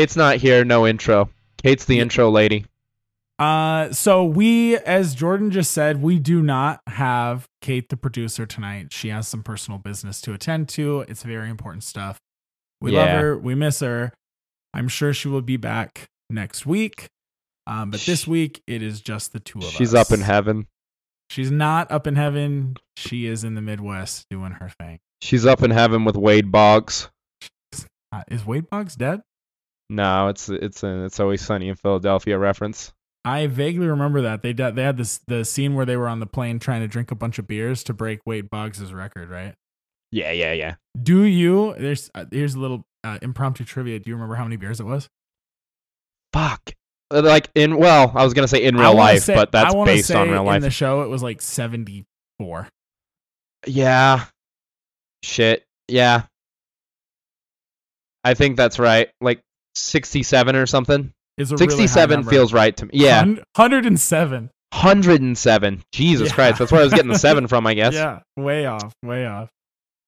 Kate's not here. No intro. Kate's the intro lady. Uh, so we, as Jordan just said, we do not have Kate, the producer, tonight. She has some personal business to attend to. It's very important stuff. We love her. We miss her. I'm sure she will be back next week. Um, but this week it is just the two of us. She's up in heaven. She's not up in heaven. She is in the Midwest doing her thing. She's up in heaven with Wade Boggs. Uh, is Wade Boggs dead? No, it's it's a, it's always sunny in Philadelphia reference. I vaguely remember that they did, they had this the scene where they were on the plane trying to drink a bunch of beers to break Wade Boggs' record, right? Yeah, yeah, yeah. Do you? There's uh, here's a little uh, impromptu trivia. Do you remember how many beers it was? Fuck. Uh, Like in well, I was gonna say in real life, say- but that's based on real life. In the show, it was like 74. Yeah. Shit. Yeah. I think that's right. Like 67 or something. Is a really 67 number. feels right to me. Yeah. Hun- 107. 107. Jesus Yeah. Christ. That's where I was getting the 7 from, I guess. Yeah, way off, way off.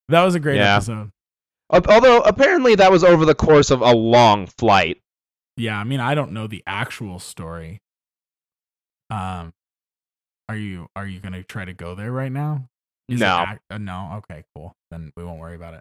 That was a great Yeah. episode. Although apparently that was over the course of a long flight. Yeah, I mean, I don't know the actual story. Um, are you are you gonna try to go there right now? Is No. uh, no. Okay, cool. Then we won't worry about it.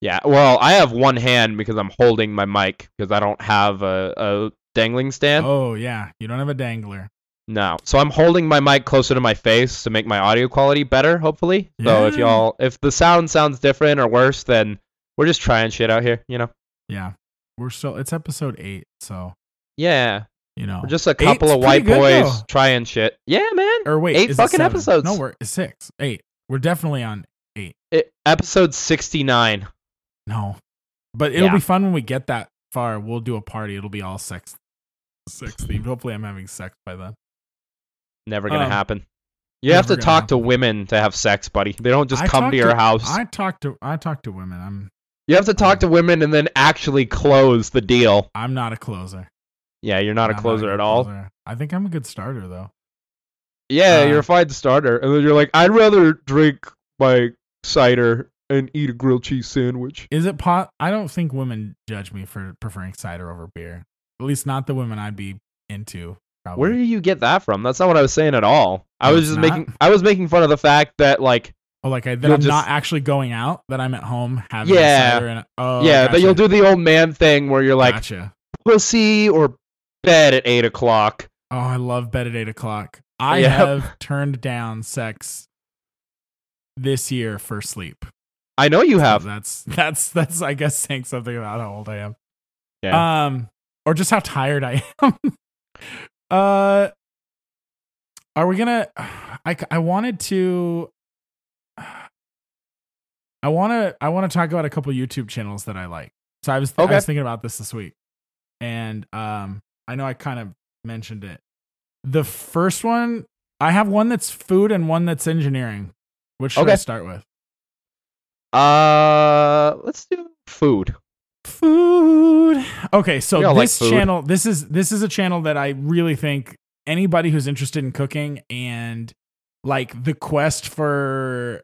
Yeah. Well, I have one hand because I'm holding my mic because I don't have a, a dangling stand. Oh yeah, you don't have a dangler. No. So I'm holding my mic closer to my face to make my audio quality better, hopefully. So if y'all if the sound sounds different or worse, then we're just trying shit out here, you know. Yeah, we're still. It's episode eight, so Yeah. you know. We're just a couple Eight's of white boys though. trying shit. Yeah, man. or wait, eight fucking episodes. No, we're six, eight. We're definitely on eight. It, episode 69. No, but it'll Yeah. be fun when we get that far. We'll do a party. It'll be all sex, sex themed. Hopefully, I'm having sex by then. Never going to Um, happen. You have to gonna talk to women to have sex, buddy. They don't just I come to your house. I talk to I talk to women. I'm You have to talk to women and then actually close the deal. I'm not a closer. Yeah, you're not a I'm closer good at all. closer. I think I'm a good starter though. Yeah, Uh, you're a fine starter. And then you're like, I'd rather drink my cider and eat a grilled cheese sandwich. Is it pot? I don't think women judge me for preferring cider over beer. At least not the women I'd be into. Probably. Where do you get that from? That's not what I was saying at all. I was it's just not? making I was making fun of the fact that like oh, like I, that you'll I'm not actually going out. That I'm at home having Yeah. cider and oh yeah, gotcha. that you'll do the old man thing where you're like gotcha. pussy or bed at eight o'clock. Oh, I love bed at eight o'clock. I Yep. have turned down sex this year for sleep. I know you So have. that's that's that's I guess saying something about how old I am. Yeah. Um, or just how tired I am. uh, are we gonna? I I wanted to. I want to I want to talk about a couple YouTube channels that I like. So I was I Okay. was thinking about this this week, and um, I know I kind of mentioned it. The first one, I have one that's food and one that's engineering. Which should I Okay. start with? Uh, let's do food. food okay so like this food. channel this is this is a channel that i really think anybody who's interested in cooking and like the quest for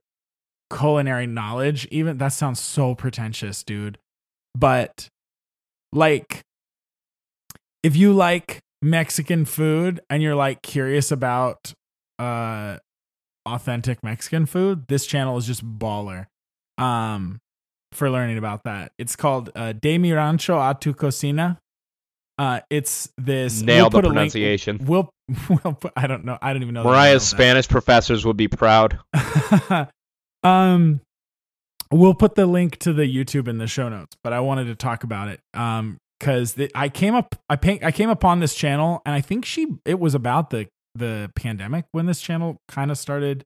culinary knowledge even that sounds so pretentious dude but like if you like mexican food and you're like curious about uh authentic mexican food this channel is just baller um for learning about that. It's called uh, De Mi Rancho a Tu Cocina. Uh, it's this Nailed we'll the put a link- pronunciation. We'll, we'll put, I don't know. I don't even know. Mariah's Spanish professors would be proud. um, we'll put the link to the YouTube in the show notes. But I wanted to talk about it. Um, because I came up, I pay, I came upon this channel, and I think she it was about the the pandemic when this channel kind of started.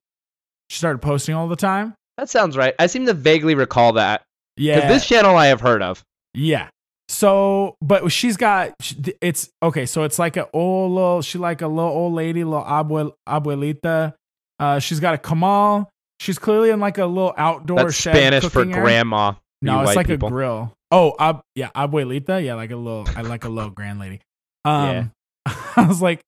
She started posting all the time. That sounds right. I seem to vaguely recall that. Yeah, this channel I have heard of. Yeah. So, but she's got it's okay. So it's like a old little. She like a little old lady, little abuel, abuelita. Uh, she's got a comal. She's clearly in like a little outdoor That's shed Spanish for area. grandma. No, it's like people. a grill. Oh, ab, yeah, abuelita. Yeah, like a little. I like a little grand lady. Um, I was like,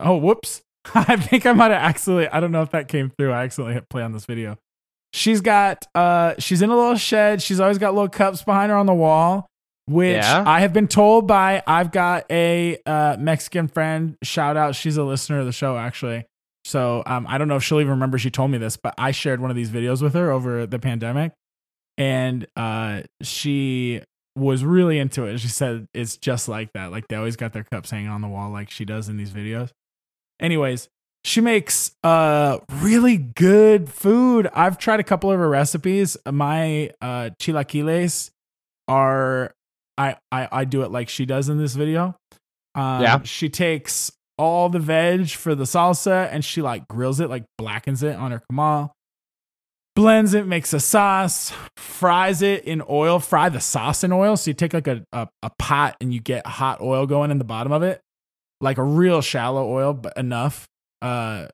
oh, whoops. I think I might have accidentally. I don't know if that came through. I accidentally hit play on this video. She's got. Uh, she's in a little shed. She's always got little cups behind her on the wall. which Yeah? I have been told by I've got a uh, Mexican friend. Shout out, she's a listener of the show actually. So um, I don't know if she'll even remember she told me this, but I shared one of these videos with her over the pandemic, and uh, she was really into it. She said it's just like that. Like they always got their cups hanging on the wall, like she does in these videos. Anyways, she makes uh really good food. I've tried a couple of her recipes. My uh chilaquiles are I I I do it like she does in this video. Um, Yeah. She takes all the veg for the salsa and she like grills it, like blackens it on her comal, blends it, makes a sauce, fries it in oil, fry the sauce in oil. So you take like a, a, a pot and you get hot oil going in the bottom of it, like a real shallow oil, but enough. Uh,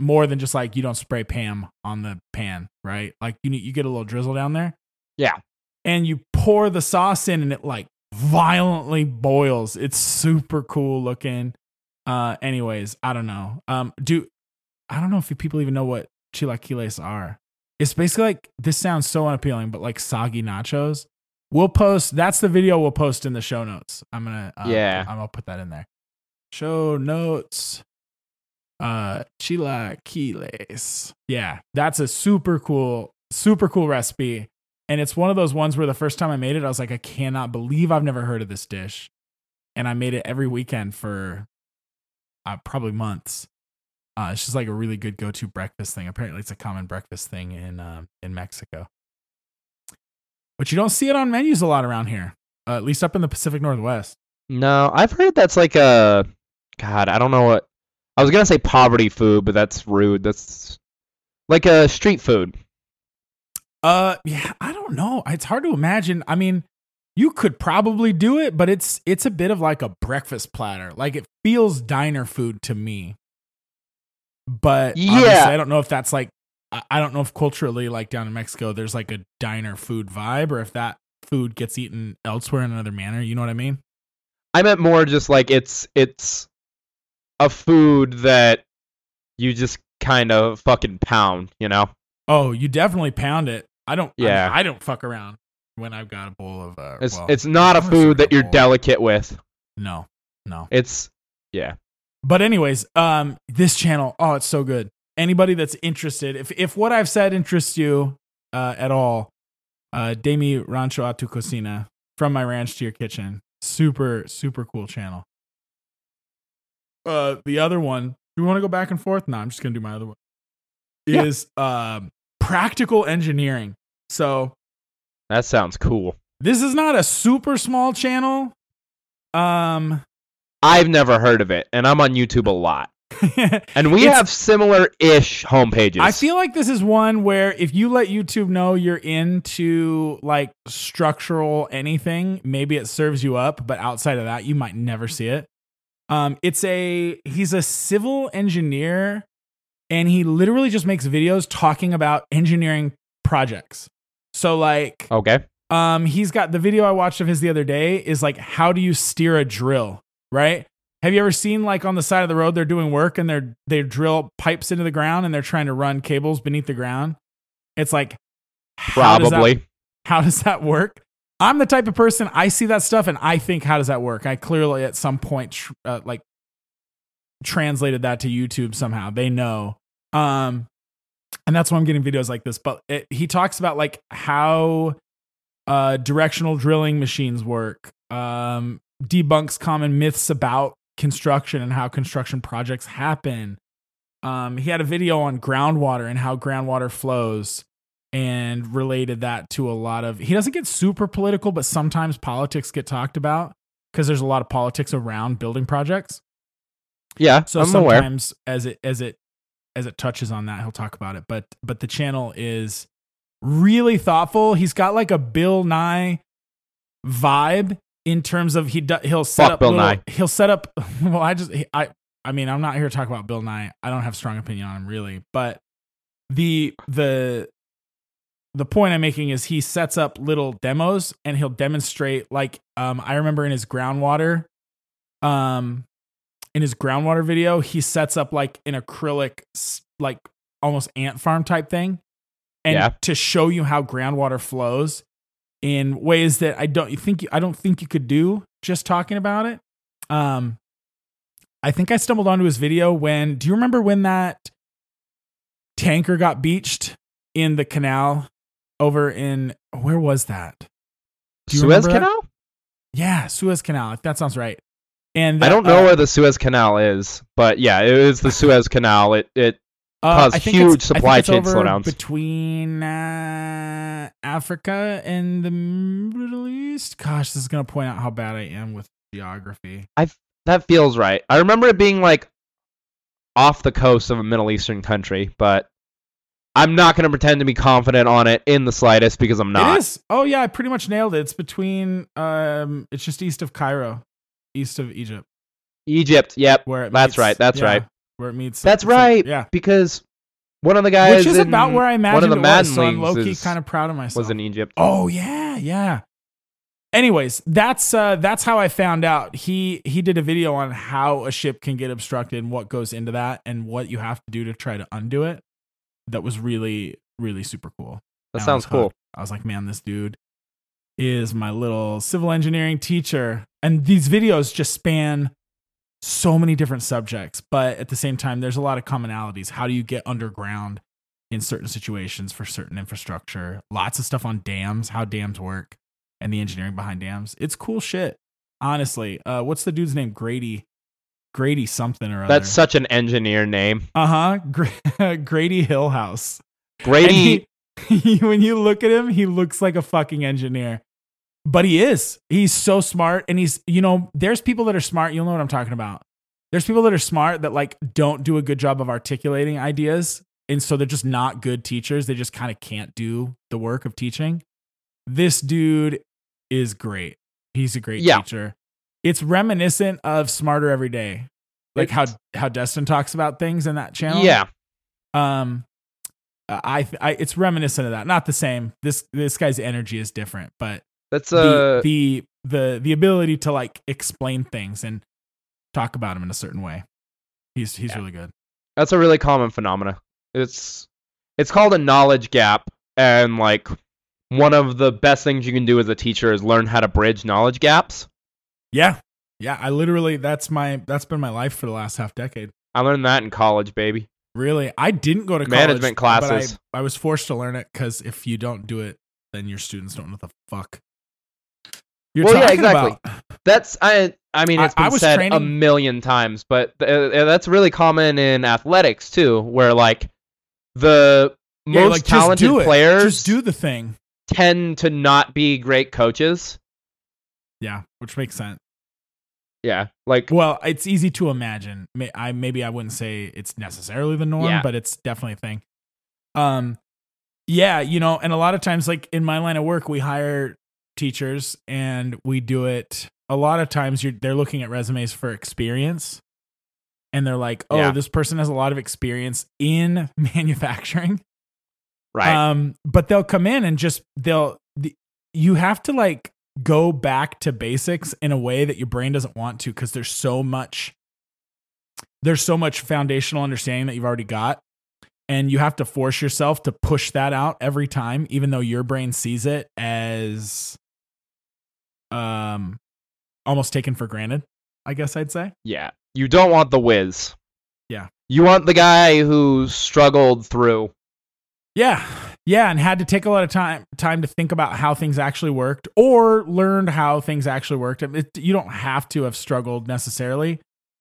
more than just like you don't spray Pam on the pan, right? Like you need you get a little drizzle down there. Yeah. And you pour the sauce in and it like violently boils. It's super cool looking. Uh anyways, I don't know. Um do I don't know if people even know what chilaquiles are. It's basically like this sounds so unappealing, but like soggy nachos. We'll post that's the video we'll post in the show notes. I'm gonna uh, Yeah. I'm gonna put that in there. Show notes uh chilaquiles. Yeah, that's a super cool, super cool recipe. And it's one of those ones where the first time I made it, I was like, I cannot believe I've never heard of this dish. And I made it every weekend for uh, probably months. Uh, it's just like a really good go-to breakfast thing. Apparently, it's a common breakfast thing in uh, in Mexico, but you don't see it on menus a lot around here. Uh, at least up in the Pacific Northwest. No, I've heard that's like a God, I don't know what I was gonna say poverty food, but that's rude. That's like a street food. Uh, yeah, I don't know. It's hard to imagine. I mean, you could probably do it, but it's it's a bit of like a breakfast platter. Like it feels diner food to me. But Yeah. I don't know if that's like I I don't know if culturally, like down in Mexico, there's like a diner food vibe, or if that food gets eaten elsewhere in another manner. You know what I mean? I meant more just like it's it's a food that you just kind of fucking pound, you know? Oh, you definitely pound it. I don't. I mean, Yeah. I, don't fuck around when I've got a bowl of. Uh, It's well, it's not a I'm gonna say food that you're bowl. delicate with. No, no. It's yeah. But anyways, um, this channel, oh, it's so good. Anybody that's interested, if if what I've said interests you uh, at all, uh, De Mi Rancho a Tu Cocina, from my ranch to your kitchen, super super cool channel. Uh, the other one, do we want to go back and forth? No, I'm just gonna do my other one. Yeah. Is um, practical engineering. So That sounds cool. this is not a super small channel. Um, I've never heard of it, and I'm on YouTube a lot. And we have similar ish homepages. I feel like this is one where if you let YouTube know you're into like structural anything, maybe it serves you up, but outside of that, you might never see it. Um, it's a he's a civil engineer, and he literally just makes videos talking about engineering projects. So like, Okay. um, he's got the video I watched of his the other day is like how do you steer a drill, right? Have you ever seen like on the side of the road they're doing work and they're they drill pipes into the ground and they're trying to run cables beneath the ground? It's like how does that- Probably. how does that work? I'm the type of person I see that stuff and I think how does that work? I clearly at some point tr- uh, like translated that to YouTube somehow. They know. Um and that's why I'm getting videos like this, but it, he talks about like how uh directional drilling machines work. Um debunks common myths about construction and how construction projects happen. Um he had a video on groundwater and how groundwater flows and related that to a lot of he doesn't get super political but sometimes politics get talked about because there's a lot of politics around building projects. Yeah, so I'm aware. sometimes as it as it as it touches on that he'll talk about it. But but the channel is really thoughtful. He's got like a bill nye vibe in terms of he do, he'll set Fuck up Bill little- Nye. he'll set up well i just i i mean i'm not here to talk about bill nye. I don't have strong opinion on him really. But the the the point i'm making is he sets up little demos and he'll demonstrate like um i remember in his groundwater um in his groundwater video he sets up like an acrylic like almost ant farm type thing and Yeah. to show you how groundwater flows in ways that I don't think I don't think you could do just talking about it. Um, I think I stumbled onto his video when. Do you remember when that tanker got beached in the canal over in where was that? Suez remember? Canal? Yeah, Suez Canal. If that sounds right. And I don't know uh, where the Suez Canal is, but yeah, it was the Suez Canal. It it Uh, caused huge it's- I think supply chain slowdowns. between uh, Africa and the Middle East. Gosh, this is gonna point out how bad I am with geography. I that feels right. I remember it being like off the coast of a Middle Eastern country, but I'm not going to pretend to be confident on it in the slightest because I'm not. is. Oh yeah, I pretty much nailed it. It's between. Um, it's just east of Cairo, east of Egypt, Egypt. Yep, where it That's meets- right, that's yeah, right. Where it meets. That's it's like- right. yeah. because one of the guys Which is in about where I imagined one of the it Madden was. So I'm low key kind of proud of myself. was in Egypt. Oh yeah, yeah. Anyways, that's uh that's how I found out. He he did a video on how a ship can get obstructed and what goes into that and what you have to do to try to undo it. That was really really super cool. That sounds cool. hooked. I was like, man, this dude is my little civil engineering teacher. And these videos just span so many different subjects, but at the same time, there's a lot of commonalities. How do you get underground in certain situations for certain infrastructure? Lots of stuff on dams, how dams work, and the engineering behind dams. It's cool shit. Honestly, uh, what's the dude's name? Grady. Grady something or other. That's such an engineer name. uh huh. Gra- Grady Hillhouse. Grady. And he, when you look at him, he looks like a fucking engineer. But he is. He's so smart. And he's, you know, there's people that are smart. You'll know what I'm talking about. There's people that are smart that like don't do a good job of articulating ideas. And so they're just not good teachers. They just kind of can't do the work of teaching. This dude is great. He's a great Yeah. teacher. It's reminiscent of Smarter Every Day. Like how how Destin talks about things in that channel yeah, um I, I it's reminiscent of that not the same this this guy's energy is different but that's the, uh the the the ability to like explain things and talk about them in a certain way he's he's Yeah. really good that's a really common phenomena. It's it's called a knowledge gap, and like one of the best things you can do as a teacher is learn how to bridge knowledge gaps. Yeah yeah i literally that's my that's been my life for the last half decade I learned that in college, baby. really i didn't go to college, Management but I- classes. I, was forced to learn it because if you don't do it then your students don't know what the fuck you're Well, yeah, talking exactly. about. That's I. I mean, I- it's been I said a million times, but th- uh, that's really common in athletics too, where like the Yeah, most like, just talented players just do the thing tend to not be great coaches. Yeah which makes sense Yeah, like Well, it's easy to imagine. May- I maybe I wouldn't say it's necessarily the norm, Yeah. but it's definitely a thing. Um, yeah, you know, and a lot of times, like in my line of work, we hire teachers and we do it. A lot of times, you're they're looking at resumes for experience, and they're like, "Oh, Yeah. this person has a lot of experience in manufacturing." right. Um, but they'll come in and just they'll the, you have to like go back to basics in a way that your brain doesn't want to because there's so much there's so much foundational understanding that you've already got and you have to force yourself to push that out every time even though your brain sees it as um almost taken for granted i guess i'd say yeah, you don't want the whiz. Yeah. you want the guy who struggled through. Yeah. Yeah, and had to take a lot of time time to think about how things actually worked or learned how things actually worked. It, you don't have to have struggled necessarily,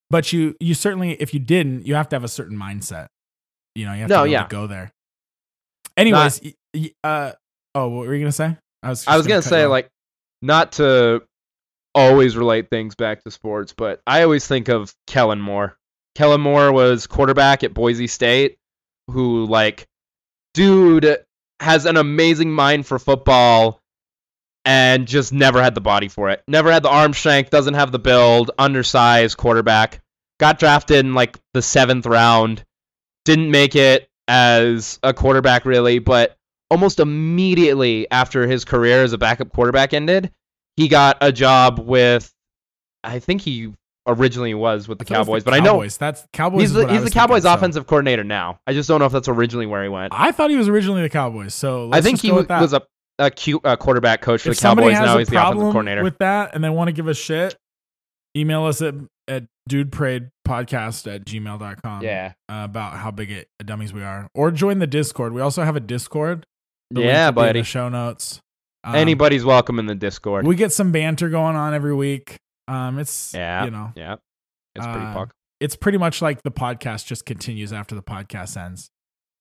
but you you certainly if you didn't, you have to have a certain mindset. You know, you have No, to yeah. to go there. Anyways, y- uh oh, what were you going to say? I was I was just gonna say like, not to always relate things back to sports, but I always think of Kellen Moore. Kellen Moore was quarterback at Boise State, who like, dude has an amazing mind for football, and just never had the body for it. Never had the arm strength. Doesn't have the build. Undersized quarterback. Got drafted in like the seventh round. Didn't make it as a quarterback really, but almost immediately after his career as a backup quarterback ended, he got a job with. I think he originally was with the I thought it Cowboys, but I know. That's Cowboys. he's the, he's the Cowboys thinking, so- offensive coordinator now. I just don't know if that's originally where he went. I thought he was originally the Cowboys. So I think he go with that. was a a cute uh, quarterback coach for if the Cowboys. Now he's the offensive coordinator. with that and they want to give a shit, email us at, at dudepraydepodcast at gmail.com yeah, uh, about how big it, dummies we are. Or join the Discord. We also have a Discord. The yeah, buddy. The show notes. Um, Anybody's welcome in the Discord. We get some banter going on every week. Um, it's yeah, you know, yeah, it's pretty uh, fuck. it's pretty much like the podcast just continues after the podcast ends.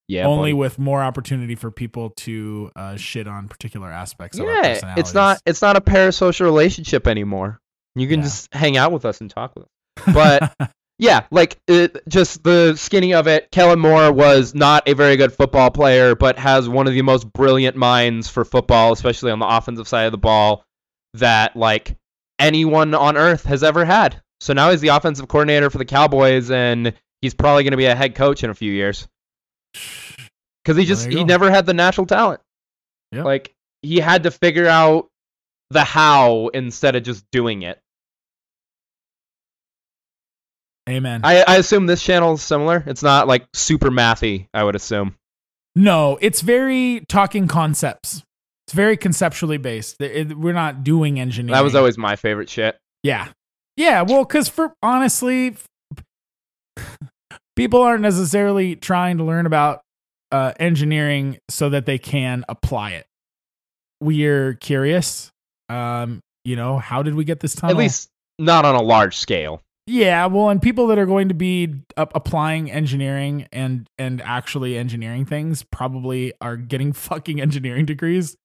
Yeah, Only buddy. with more opportunity for people to uh, shit on particular aspects of our yeah. It's not it's not a parasocial relationship anymore. You can Yeah. just hang out with us and talk with us. But yeah, like it, just the skinny of it. Kellen Moore was not a very good football player, but has one of the most brilliant minds for football, especially on the offensive side of the ball, that like anyone on earth has ever had. So now he's the offensive coordinator for the Cowboys, and he's probably going to be a head coach in a few years because he just he go. never had the natural talent. Yeah. Like he had to figure out the how instead of just doing it. Amen. I, I assume this channel is similar. It's not like super mathy. I would assume. No, it's very talking concepts. It's very conceptually based. It- it- we're not doing engineering. That was always my favorite shit. yeah, yeah. Well, because for honestly, people aren't necessarily trying to learn about uh, engineering so that they can apply it. We're curious. Um, you know, how did we get this tunnel? At least not on a large scale. Yeah, well, and people that are going to be applying engineering and and actually engineering things probably are getting fucking engineering degrees.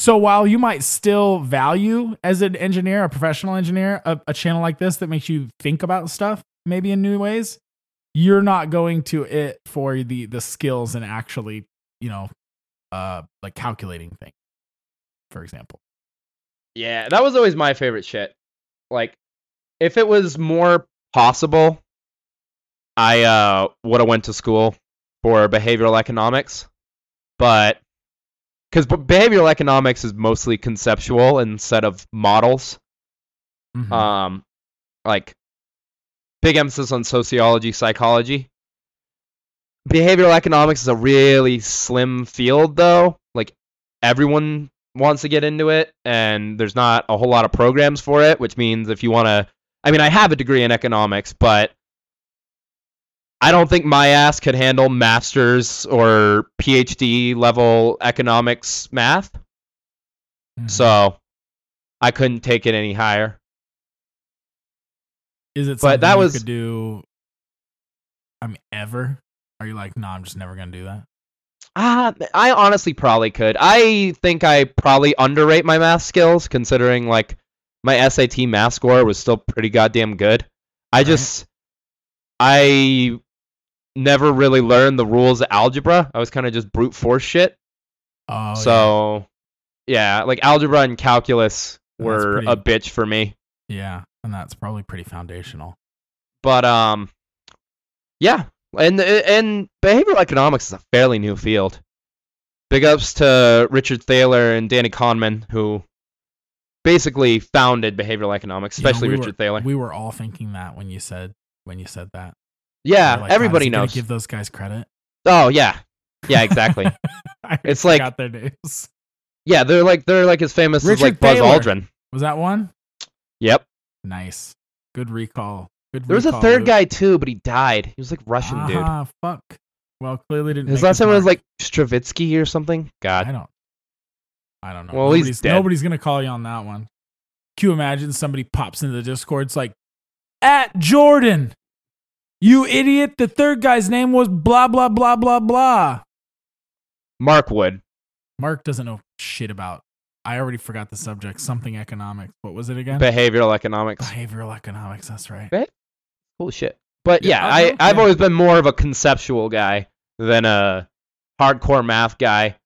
So while you might still value as an engineer, a professional engineer, a, a channel like this that makes you think about stuff maybe in new ways, you're not going to it for the the skills and actually, you know, uh like calculating things, for example. Yeah, that was always my favorite shit. Like, if it was more possible, I uh would have went to school for behavioral economics, but because behavioral economics is mostly conceptual instead of models. Mhm. Um, like big emphasis on sociology, psychology. Behavioral economics is a really slim field, though. Like everyone wants to get into it, and there's not a whole lot of programs for it. Which means if you want to, I mean, I have a degree in economics, but I don't think my ass could handle master's or PhD level economics math. Mhm. So I couldn't take it any higher. Is it But that you was- could do? I mean, ever? Are you like, no, I'm just never gonna do that? Ah, I honestly probably could. I think I probably underrate my math skills, considering like my SAT math score was still pretty goddamn good. I just, I never really learned the rules of algebra. I was kind of just brute force shit. Oh, so, yeah. like algebra and calculus were pretty- a bitch for me. yeah. yeah, and that's probably pretty foundational. But um, yeah, and and behavioral economics is a fairly new field. Big ups to Richard Thaler and Danny Kahneman, who basically founded behavioral economics, You know, especially we Richard were, Thaler. We were all thinking that when you said when you said that. Yeah, like, everybody is he gonna knows. Give those guys credit. oh yeah, yeah, exactly. I It's like- got their names. yeah, they're like they're like as famous as like Buzz Thaler. Aldrin. Was that one? Yep. Nice. Good recall. Good. There was a third guy too, but he died. He was like Russian dude. Ah, fuck. Well, clearly didn't. His last name was like Stravitsky or something. God, I don't. I don't know. Well, he's nobody's, dead. nobody's gonna call you on that one. Can you imagine somebody pops into the Discord? It's like, at Jordan, you idiot. The third guy's name was blah blah blah blah blah. Mark Wood. Mark doesn't know shit about. I already forgot the subject. Something economics. What was it again? Behavioral economics. Behavioral economics. That's right. Cool shit. But Yeah, yeah, I, I I've always been more of a conceptual guy than a hardcore math guy.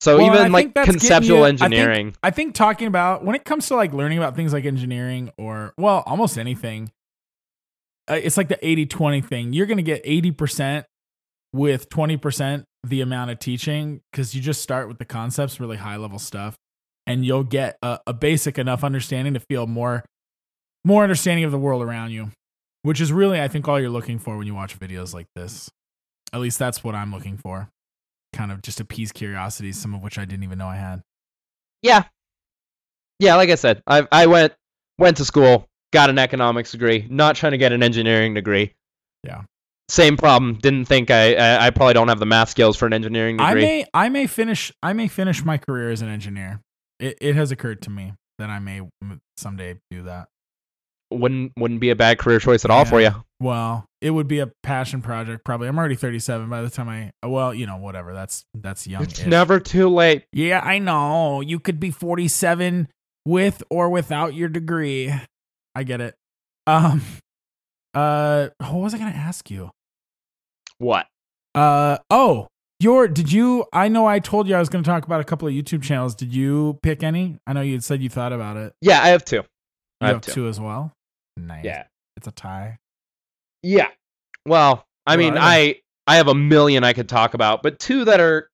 So Well, even like conceptual you- I think- engineering. I think talking about when it comes to like learning about things like engineering or well, almost anything, Uh, it's like the 80-20 thing. You're going to get 80% with 20% the amount of teaching cuz you just start with the concepts, really high level stuff, and you'll get a, a basic enough understanding to feel more more understanding of the world around you, which is really I think all you're looking for when you watch videos like this. At least that's what I'm looking for. Kind of just appease curiosity, some of which I didn't even know I had. yeah, yeah. Like I said, I I went went to school, got an economics degree, not trying to get an engineering degree. Yeah. Same problem. Didn't think I I, I probably don't have the math skills for an engineering degree. I may I may finish I may finish my career as an engineer. It it has occurred to me that I may someday do that. Wouldn't wouldn't be a bad career choice at all for you. Well, it would be a passion project probably. I'm already 37 by the time I well, you know, whatever. That's that's young. It's never too late. Yeah, I know. You could be 47 with or without your degree. I get it. Um uh what was I going to ask you? What? Uh oh, your did you I know I told you I was going to talk about a couple of YouTube channels. Did you pick any? I know you had said you thought about it. Yeah, I have two. You I have have two. two as well. Nice. Yeah. It's a tie. Yeah. Well, I mean? I I have a million I could talk about, but two that are,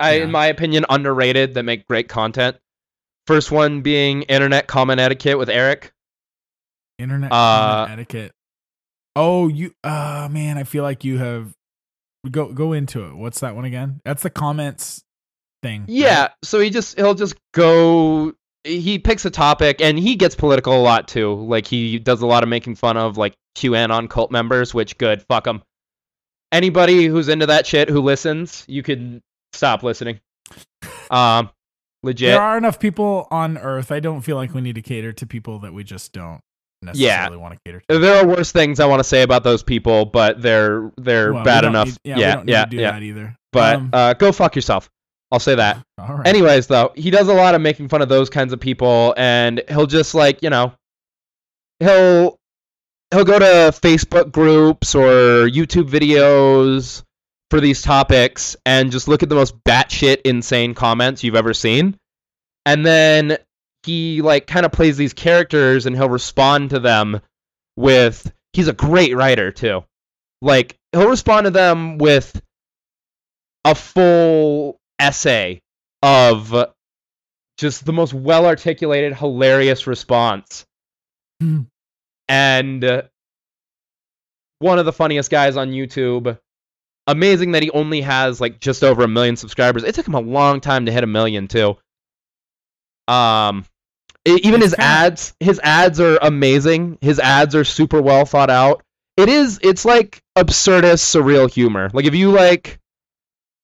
I, Yeah. in my opinion, underrated that make great content. First one being internet comment etiquette with Eric. Internet Uh, etiquette. Oh, you uh man, I feel like you have go go into it. What's that one again? That's the comments thing. right? Yeah, so he just he'll just go. He picks a topic and he gets political a lot too. Like he does a lot of making fun of like QAnon cult members, which good, fuck them. Anybody who's into that shit who listens, you could stop listening. Um, legit. There are enough people on Earth. I don't feel like we need to cater to people that we just don't necessarily want to cater to. There are worse things I want to say about those people, but they're they're Well, bad enough. need- yeah, we yeah, yeah, to do yeah. that either. But Um, uh, go fuck yourself. I'll say that. right. Anyways, though, he does a lot of making fun of those kinds of people, and he'll just like you know, he'll he'll go to Facebook groups or YouTube videos for these topics and just look at the most batshit insane comments you've ever seen, and then he like kind of plays these characters and he'll respond to them with he's a great writer too. Like he'll respond to them with a full essay of just the most well articulated, hilarious response. Hmm. and uh, one of the funniest guys on YouTube. Amazing that he only has like just over a million subscribers. It took him a long time to hit a million too. Um, even his ads, his ads are amazing. His ads are super well thought out. It is. It's like absurdist, surreal humor. Like if you like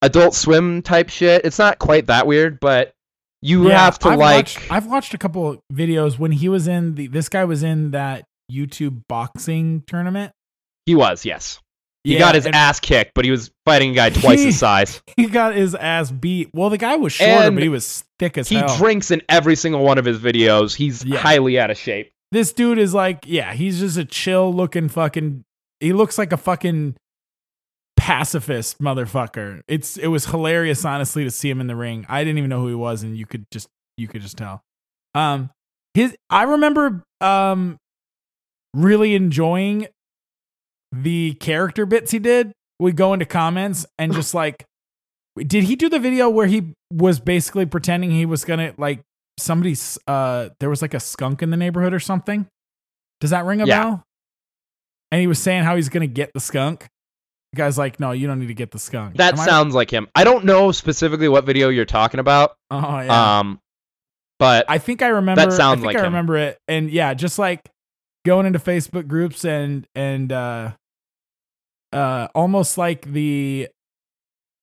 Adult Swim type shit, it's not quite that weird, but you Yeah, have to I've like. Watched, I've watched a couple videos when he was in the. This guy was in that YouTube boxing tournament. he was yes. He Yeah, got his ass kicked, but he was fighting a guy twice He- his size. He got his ass beat. Well, the guy was shorter, And but he was thick as He hell. drinks in every single one of his videos. He's Yeah. highly out of shape. this dude is like, yeah, he's just a chill looking fucking. He looks like a fucking pacifist motherfucker. It's it was hilarious, honestly, to see him in the ring. I didn't even know who he was, and you could just you could just tell. Um, his I remember um really enjoying the character bits he did. We go into comments and just like, did he do the video where he was basically pretending he was gonna like somebody's uh there was like a skunk in the neighborhood or something? Does that ring a Yeah. bell? And he was saying how he's gonna get the skunk. The guy's like, no, you don't need to get the skunk. That Am I- sounds like him. I don't know specifically what video you're talking about. Oh yeah. Um, but I think I remember. That sounds I think like I him. remember it, and yeah, just like going into Facebook groups and and uh, uh, almost like the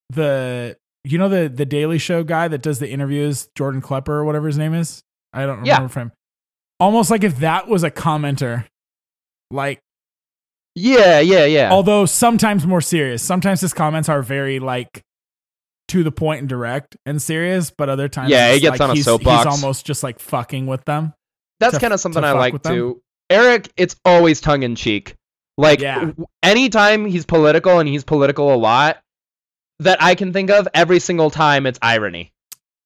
the you know the the Daily Show guy that does the interviews, Jordan Klepper or whatever his name is. I don't Yeah. remember from him. Almost like if that was a commenter, like yeah, yeah, yeah. although sometimes more serious. Sometimes his comments are very like to the point and direct and serious, but other times Yeah, he gets like on a he's, soapbox. He's almost just like fucking with them. That's kind of something I like with them? too. Eric, it's always tongue in cheek. Like Yeah. anytime he's political and he's political a lot, that I can think of, every single time it's irony.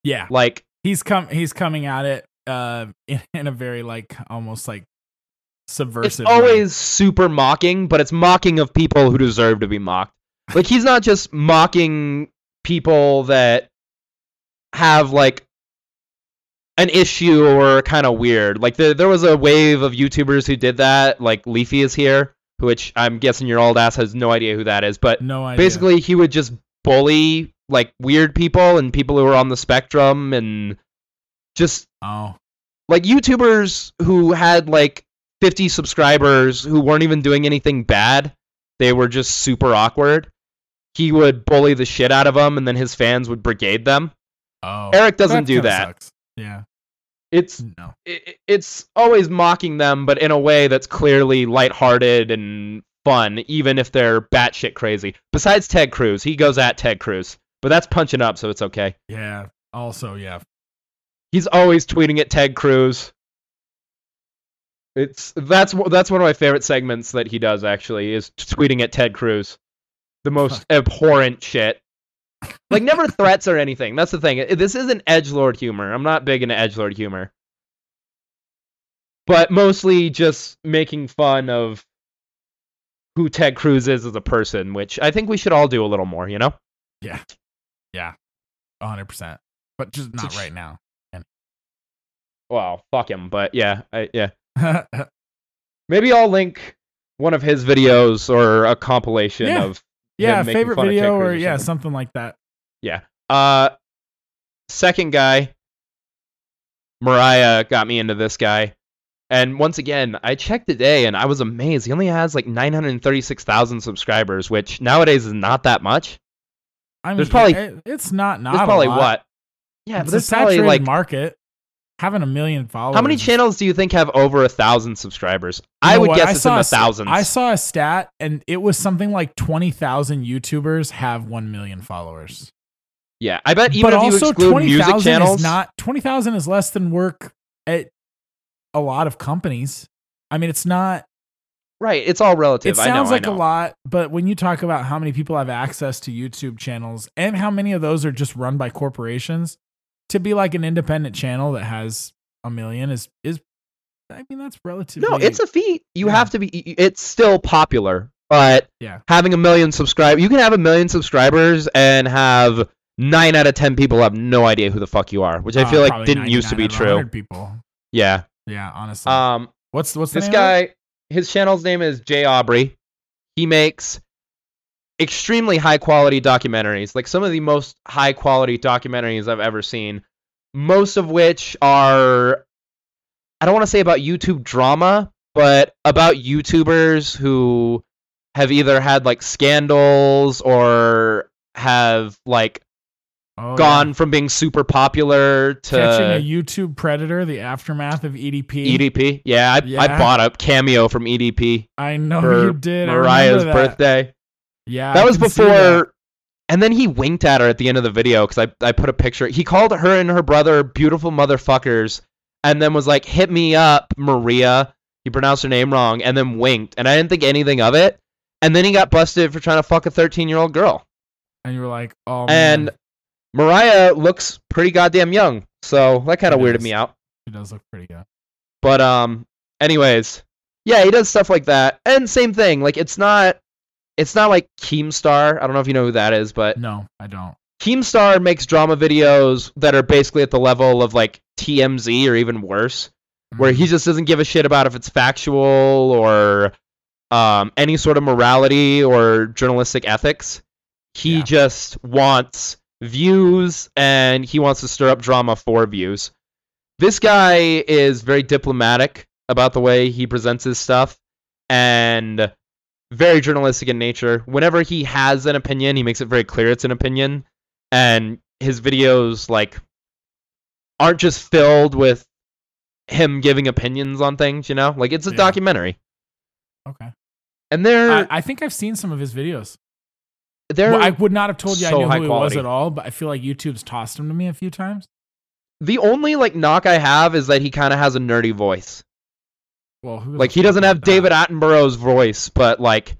Yeah, Like he's come he's coming at it uh in, in a very like almost like it's subversive. way. always super mocking, but it's mocking of people who deserve to be mocked. Like he's not just mocking people that have like an issue or kind of weird. Like there there was a wave of YouTubers who did that. Like LeafyIsHere, which I'm guessing your old ass has no idea who that is, but no idea. basically he would just bully like weird people and people who are on the spectrum and Just Oh, like YouTubers who had like 50 subscribers who weren't even doing anything bad. They were just super awkward. He would bully the shit out of them, and then his fans would brigade them. oh. Eric doesn't do that. Sucks. Yeah. It's No. it, it's always mocking them, but in a way that's clearly lighthearted and fun, even if they're batshit crazy. Besides Ted Cruz, he goes at Ted Cruz, but that's punching up, so it's okay. Yeah. Also, yeah. He's always tweeting at Ted Cruz. It's that's that's one of my favorite segments that he does actually is tweeting at Ted Cruz, the most abhorrent shit. Like never threats or anything. That's the thing. This isn't edge lord humor. I'm not big into edge lord humor, but mostly just making fun of who Ted Cruz is as a person, which I think we should all do a little more. You know? Yeah. Yeah. 100%. But just not right now. Well, fuck him, but yeah, I, yeah. Maybe I'll link one of his videos or a compilation Yeah. of yeah, favorite fun of Ted video or or yeah, something like that. Yeah. Uh, second guy, Mariah got me into this guy, and once again, I checked today and I was amazed. He only has like nine hundred thirty-six thousand subscribers, which nowadays is not that much. I mean, There's probably- it's not not There's probably what? Yeah, it's but there's probably saturated like market. Having a million followers. how many channels do you think have over a thousand subscribers? I You know would what? guess I it's in the thousands. I saw a stat, and it was something like twenty thousand YouTubers have one million followers. Yeah, I bet even but if you also exclude twenty music channels, is not twenty thousand is less than work at a lot of companies. I mean, it's not. right? It's all relative. It know, sounds I like a lot, but when you talk about how many people have access to YouTube channels and how many of those are just run by corporations, to be like an independent channel that has a million is is. I mean, that's relatively. No, it's a feat. You Yeah. have to be. It's still popular, but Yeah. having a million subscribers, you can have a million subscribers and have nine out of ten people have no idea who the fuck you are, which I uh, feel like didn't used to be true. People. Yeah. Yeah, honestly. Um. what's what's the This guy, his channel's name is J Aubrey. He makes extremely high quality documentaries, like some of the most high quality documentaries I've ever seen. Most of which are, I don't want to say about YouTube drama, but about YouTubers who have either had like scandals or have like Oh, gone yeah. from being super popular to catching a YouTube predator, the aftermath of EDP. EDP. Yeah, I, I bought a cameo from EDP. I know you did. Mariah's birthday. Yeah, that I was before. that. And then he winked at her at the end of the video because I, I put a picture. He called her and her brother beautiful motherfuckers and then was like, hit me up, Maria. He pronounced her name wrong and then winked. And I didn't think anything of it. And then he got busted for trying to fuck a 13 year old girl. And you were like, oh and man, Mariah looks pretty goddamn young. So that kind of weirded me out. she does look pretty good. But um anyways, yeah, he does stuff like that. And same thing, like it's not it's not like Keemstar. I don't know if you know who that is, but No, I don't. Keemstar makes drama videos that are basically at the level of like TMZ or even worse, where Mm-hmm. he just doesn't give a shit about if it's factual or um, any sort of morality or journalistic ethics. He Yeah. just wants views and he wants to stir up drama for views. This guy is very diplomatic about the way he presents his stuff and very journalistic in nature. Whenever he has an opinion, he makes it very clear it's an opinion and his videos like aren't just filled with him giving opinions on things, you know? Like it's a Yeah. documentary. Okay. And they're I, I think I've seen some of his videos. They're Well, I would not have told you so I knew who he quality. was at all, but I feel like YouTube's tossed him to me a few times. the only like knock I have is that he kind of has a nerdy voice. Well, who Like he doesn't have that? David Attenborough's voice, but like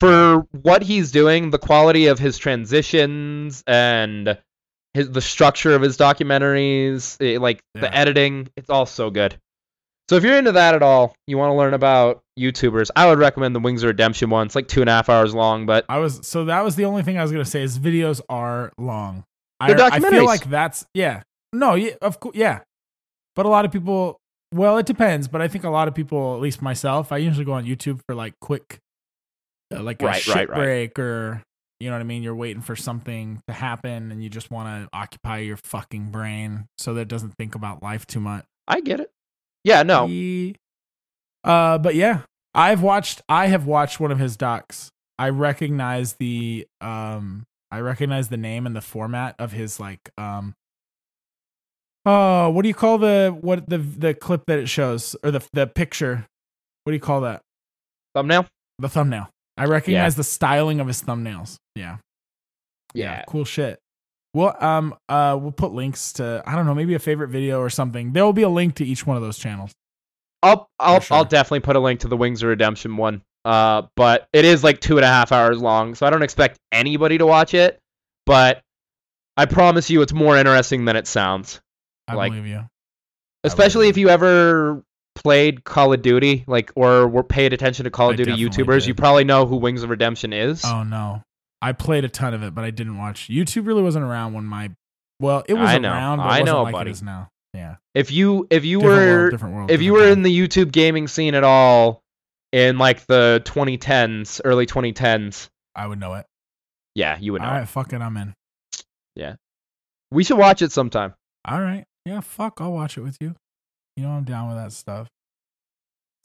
for what he's doing, the quality of his transitions and his the structure of his documentaries, eh, like the editing, it's all so good. So if you're into that at all, you want to learn about YouTubers, I would recommend the Wings of Redemption one. It's like two and a half hours long, but I was so that was the only thing I was gonna say. Is videos are long. I, I feel like that's yeah. No, yeah, of course, yeah. But a lot of people, well, it depends. But I think a lot of people, at least myself, I usually go on YouTube for like quick, uh, like a Right, shit right, right. break or You know what I mean? You're waiting for something to happen and you just want to occupy your fucking brain so that it doesn't think about life too much. I get it. Yeah, no. Ye- Uh, but yeah, I've watched. I have watched one of his docs. I recognize the um. I recognize the name and the format of his like um. Oh, what do you call the what the the clip that it shows or the the picture? What do you call that? Thumbnail? The thumbnail. I recognize the styling of his thumbnails. Yeah. Yeah. Cool shit. Well, um, uh, we'll put links to I don't know, maybe a favorite video or something. There will be a link to each one of those channels. I'll I'll sure. I'll definitely put a link to the Wings of Redemption one. Uh, but it is like two and a half hours long, so I don't expect anybody to watch it. But I promise you, it's more interesting than it sounds. I Like, believe you. Especially if you ever played Call of Duty, like or were paid attention to Call of I Duty definitely YouTubers, you probably know who Wings of Redemption is. Oh no, I played a ton of it, but I didn't watch. YouTube really wasn't around when my well, it was I know. around, but I know, like buddy. it is now. Yeah, If you if you different were world, different world. if you were in the YouTube gaming scene at all in like the 2010s, early 2010s, I would know it. yeah, you would know. All right, fuck it, I'm in. Yeah. We should watch it sometime. All right, yeah, fuck, I'll watch it with you. You know I'm down with that stuff.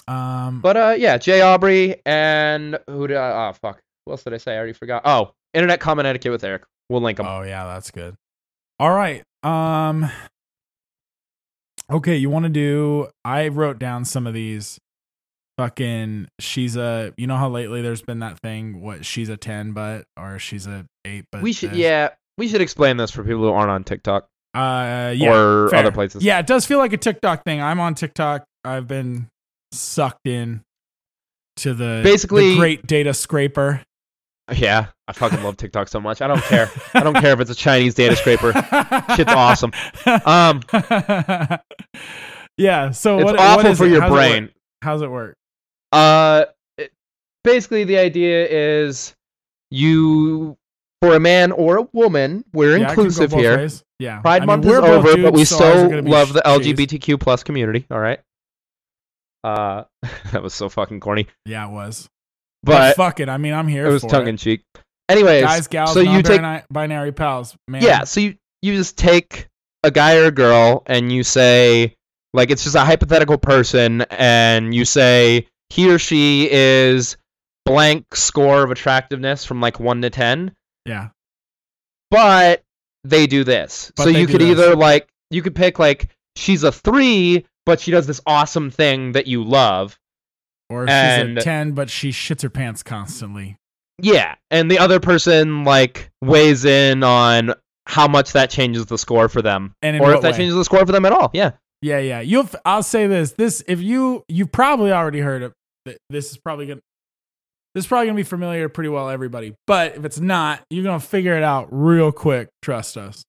Um, But uh, yeah, J Aubrey and who did I? Oh fuck, who else did I say? I already forgot. Oh, Internet Comment Etiquette with Eric. We'll link them. Oh yeah, that's good. All right. Um Okay, you want to do I wrote down some of these fucking she's a you know how lately there's been that thing what she's a 10 but or she's a 8 but we should this. yeah, we should explain this for people who aren't on TikTok Uh yeah. or fair. other places. Yeah, it does feel like a TikTok thing. I'm on TikTok. I've been sucked in to the Basically- the great data scraper. Yeah, I fucking love TikTok so much. I don't care. I don't care if it's a Chinese data scraper. Shit's awesome. Um, yeah. So it's what, awful what is for it? your How's it brain. How's it work? Uh, it- basically the idea is you for a man or a woman, we're Yeah, it inclusive here. ways. Yeah. Pride I Month is over, dudes, but we so still love the. LGBTQ plus community. All right. Uh, that was so fucking corny, Yeah, it was. But, but fuck it. I mean, I'm here. it was tongue in cheek. Anyways, Guys, gals, so you take non-binary pals. Man. yeah, so you you just take a guy or a girl and you say like it's just a hypothetical person and you say he or she is blank score of attractiveness from like 1 to 10 Yeah. but they do this. But so you could this. either like you could pick like she's a 3 but she does this awesome thing that you love. Or she's And- a 10, but she shits her pants constantly. Yeah, and the other person like weighs in on how much that changes the score for them And or if that way? changes the score for them at all. Yeah. Yeah, yeah. You'll. I'll say this. This, if you, you probably already heard it. This is probably gonna. This is probably gonna be familiar pretty well everybody. But if it's not, you're gonna figure it out real quick. Trust us.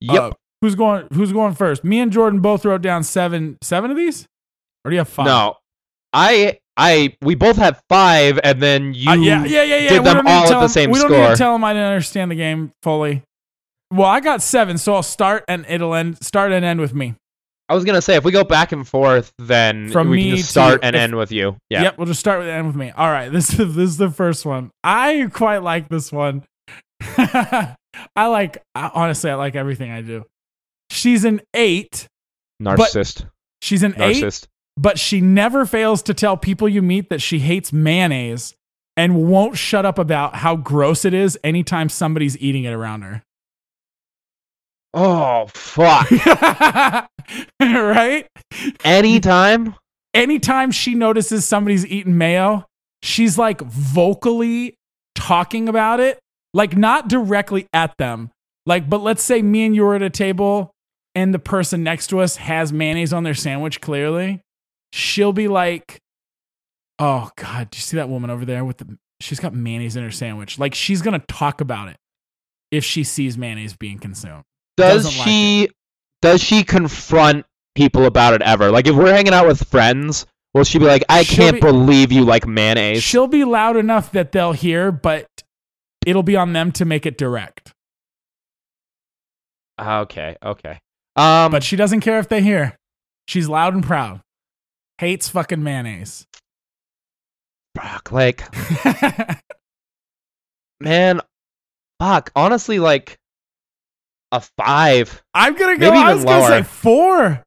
Yep. Uh, who's going? Who's going first? Me and Jordan both wrote down seven. Seven of these, or do you have five? No, I, I, we both have five, and then you. Uh, yeah, yeah, yeah, yeah. did We them to all at the same We don't need to tell him I didn't understand the game fully. Well, I got seven, so I'll start and it'll end. Start and end with me. I was gonna say if we go back and forth, then From we can just start you. and If- end with you. Yeah. Yep, we'll just start with end with me. All right, this is this is the first one. I quite like this one. I like I, honestly, I like everything I do. She's an eight. Narcissist. She's an eight, Narcissist. But she never fails to tell people you meet that she hates mayonnaise and won't shut up about how gross it is anytime somebody's eating it around her. Oh fuck. right? Anytime. anytime she notices somebody's eating mayo, she's like vocally talking about it, like not directly at them. Like, but let's say me and you were at a table and the person next to us has mayonnaise on their sandwich, clearly. She'll be like, Oh God, do you see that woman over there with the she's got mayonnaise in her sandwich? Like she's gonna talk about it if she sees mayonnaise being consumed. Does Doesn't like she? does she confront people about it ever? Like if we're hanging out with friends, will she be like, "I She'll can't be- believe you like mayonnaise"? She'll be loud enough that they'll hear, but it'll be on them to make it direct. Okay. Okay. Um. But she doesn't care if they hear. She's loud and proud. Hates fucking mayonnaise. fuck, like man, fuck. Honestly, like a five. I'm gonna go. Maybe I was gonna say lower. four.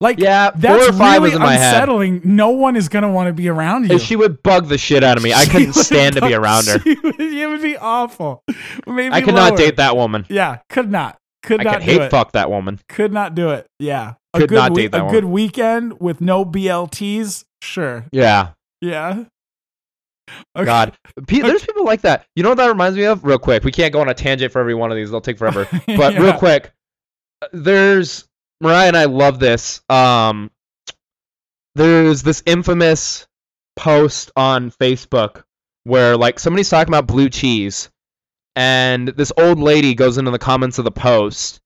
Like Yeah, that's four or five really was in my head. unsettling. No one is gonna want to be around you. And She would bug the shit out of me. I couldn't stand to be around her. She would, it would be awful. Maybe I could not date that woman. Yeah, could not. Could I not hate it. fuck that woman. Could not do it. Yeah. A Could good not wee- date that A good weekend with no BLTs. Sure. Yeah. Yeah. Okay. God. Pe- There's people like that. You know what that reminds me of? Real quick. We can't go on a tangent for every one of these. They'll take forever. But real quick, there's Mariah and I love this. Um, there's this infamous post on Facebook where like somebody's talking about blue cheese, and this old lady goes into the comments of the post,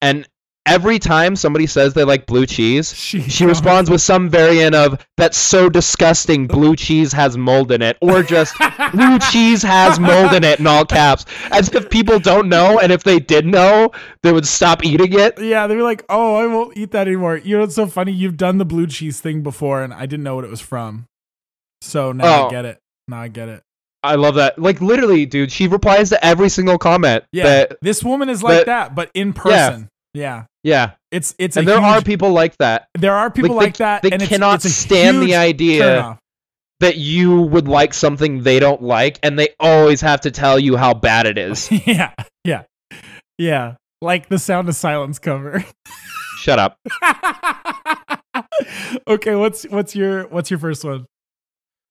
and every time somebody says they like blue cheese, She, she responds with some variant of "That's so disgusting. Blue cheese has mold in it," or just "Blue cheese has mold in it" in all caps, as if people don't know, and if they did know, they would stop eating it. Yeah, they were like, "Oh, I won't eat that anymore." You know it's so funny? You've done the blue cheese thing before, and I didn't know what it was from. So now I Oh. get it. Now I get it. I love that. Like literally, dude, she replies to every single comment. Yeah, that- this woman is like that- that, but in person. Yeah, yeah. yeah. it's it's And a there are people like that. there are people like, like, that. They and cannot it's a stand the idea that you would like something they don't like, and they always have to tell you how bad it is. yeah, yeah, yeah. Like the Sound of Silence cover. Shut up. okay, what's what's your what's your first one?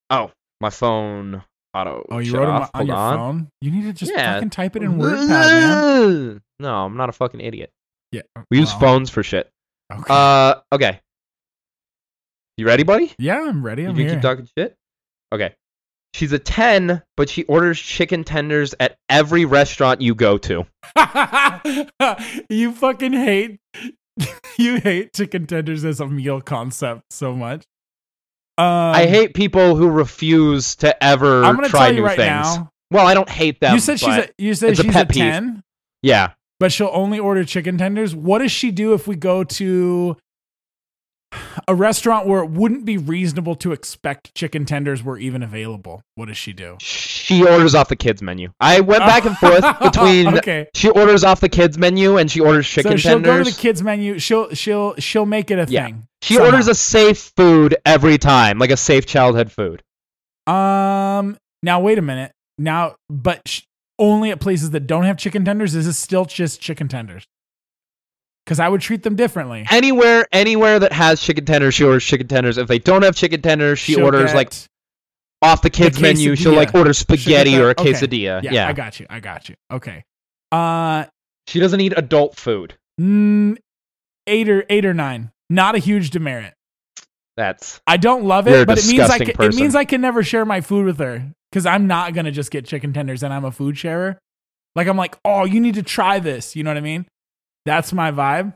Oh, my phone auto. Oh, you wrote them off. on Hold your on. phone. You need to just Yeah. fucking type it in WordPad, man. No, I'm not a fucking idiot. Yeah, We use well, phones for shit. Okay. Uh, okay. You ready, buddy? yeah, I'm ready. I'm can here. keep talking shit. Okay. She's a ten, but she orders chicken tenders at every restaurant you go to. you fucking hate you hate chicken tenders as a meal concept so much. Um, I hate people who refuse to ever I'm gonna try tell you new right things. now. Well, I don't hate them. you said she's a you said it's a she's a, ten, yeah. but she'll only order chicken tenders. What does she do if we go to a restaurant where it wouldn't be reasonable to expect chicken tenders were even available? What does she do? She orders off the kids menu. I went back and forth between. okay. She orders off the kids menu and she orders chicken so she'll tenders. go to the kids menu. She'll she'll she'll make it a Yeah. thing. she somehow. orders a safe food every time, like a safe childhood food. Um. Now wait a minute. Now, but sh- only at places that don't have chicken tenders. Is it still just chicken tenders? Because I would treat them differently. Anywhere, anywhere that has chicken tenders, she orders chicken tenders. If they don't have chicken tenders, she She'll orders like off the kids menu. She'll like order spaghetti the- or a okay. quesadilla. Yeah, Yeah, I got you. I got you. Okay. Uh, she doesn't eat adult food. mm, eight or eight or nine. Not a huge demerit. That's I don't love it, but it means I can, it means I can never share my food with her because I'm not gonna just get chicken tenders and I'm a food sharer. Like I'm like, oh, you need to try this. You know what I mean? That's my vibe.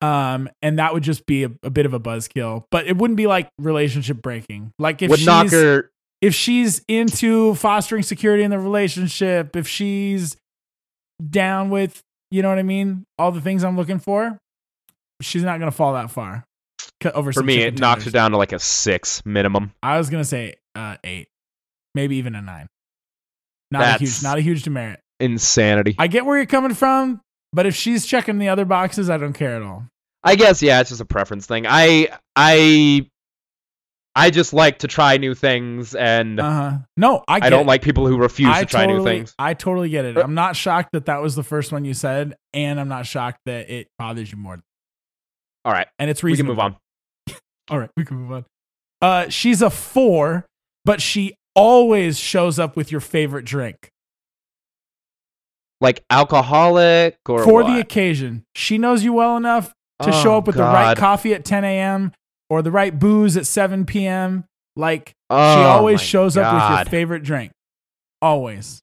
Um, and that would just be a, a bit of a buzzkill, but it wouldn't be like relationship breaking. Like if would she's knock her. if she's into fostering security in the relationship, if she's down with, you know what I mean, all the things I'm looking for, she's not gonna fall that far. Over For me, it knocks her tenders. down to like a six minimum. I was gonna say uh, eight, maybe even a nine. Not a huge, not a huge demerit. Insanity. I get where you're coming from, but if she's checking the other boxes, I don't care at all. I guess yeah, it's just a preference thing. I I I just like to try new things, and Uh huh. No, I. Get I don't it. like people who refuse I to try totally, new things. I totally get it. Uh, I'm not shocked that that was the first one you said, and I'm not shocked that it bothers you more. All right, And it's we can reasonable. move on. All right, we can move on. Uh, she's a four, but she always shows up with your favorite drink Like alcoholic or for what? the occasion. She knows you well enough to show Oh, up with the right coffee at 10 a.m. or the right booze at 7 p.m. Like she Oh, always my shows up with your favorite drink. Always.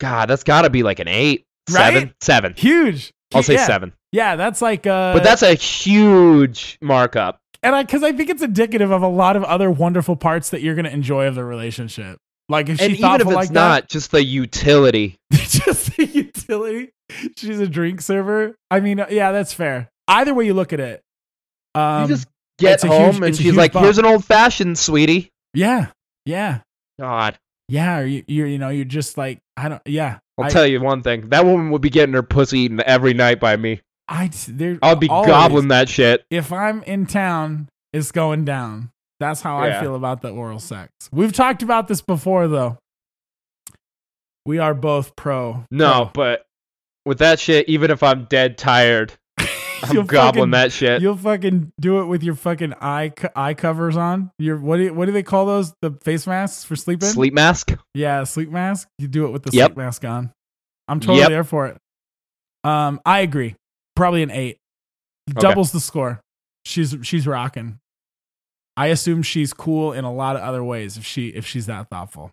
God, that's got to be like an eight, Right? seven, seven. Huge. I'll say yeah. seven. Yeah, that's like uh But that's a huge markup. and I cuz I think it's indicative of a lot of other wonderful parts that you're going to enjoy of the relationship. Like if And she's even if thoughtful it's like not, just the utility. just the utility. She's a drink server. I mean, uh, yeah, that's fair. Either way you look at it. Um you just get home huge- and she's like, bump. "Here's an old fashioned, sweetie." yeah. Yeah. God, Yeah, or you you you know you're just like I don't. Yeah, I'll I, tell you one thing. That woman would be getting her pussy eaten every night by me. I there. I'll be always, gobbling that shit. If I'm in town, it's going down. That's how I feel about the oral sex. We've talked about this before, though. We are both pro. No, but with that shit, even if I'm dead tired, I'm gobbling fucking- that shit. You'll fucking do it with your fucking eye co- eye covers on. Your what do you, what do they call those? The face masks for sleeping? Sleep mask. Yeah, sleep mask. You do it with the Yep. sleep mask on. I'm totally Yep. there for it. Um, I agree. Probably an eight. Doubles the score. She's she's rocking. I assume she's cool in a lot of other ways if she if she's that thoughtful.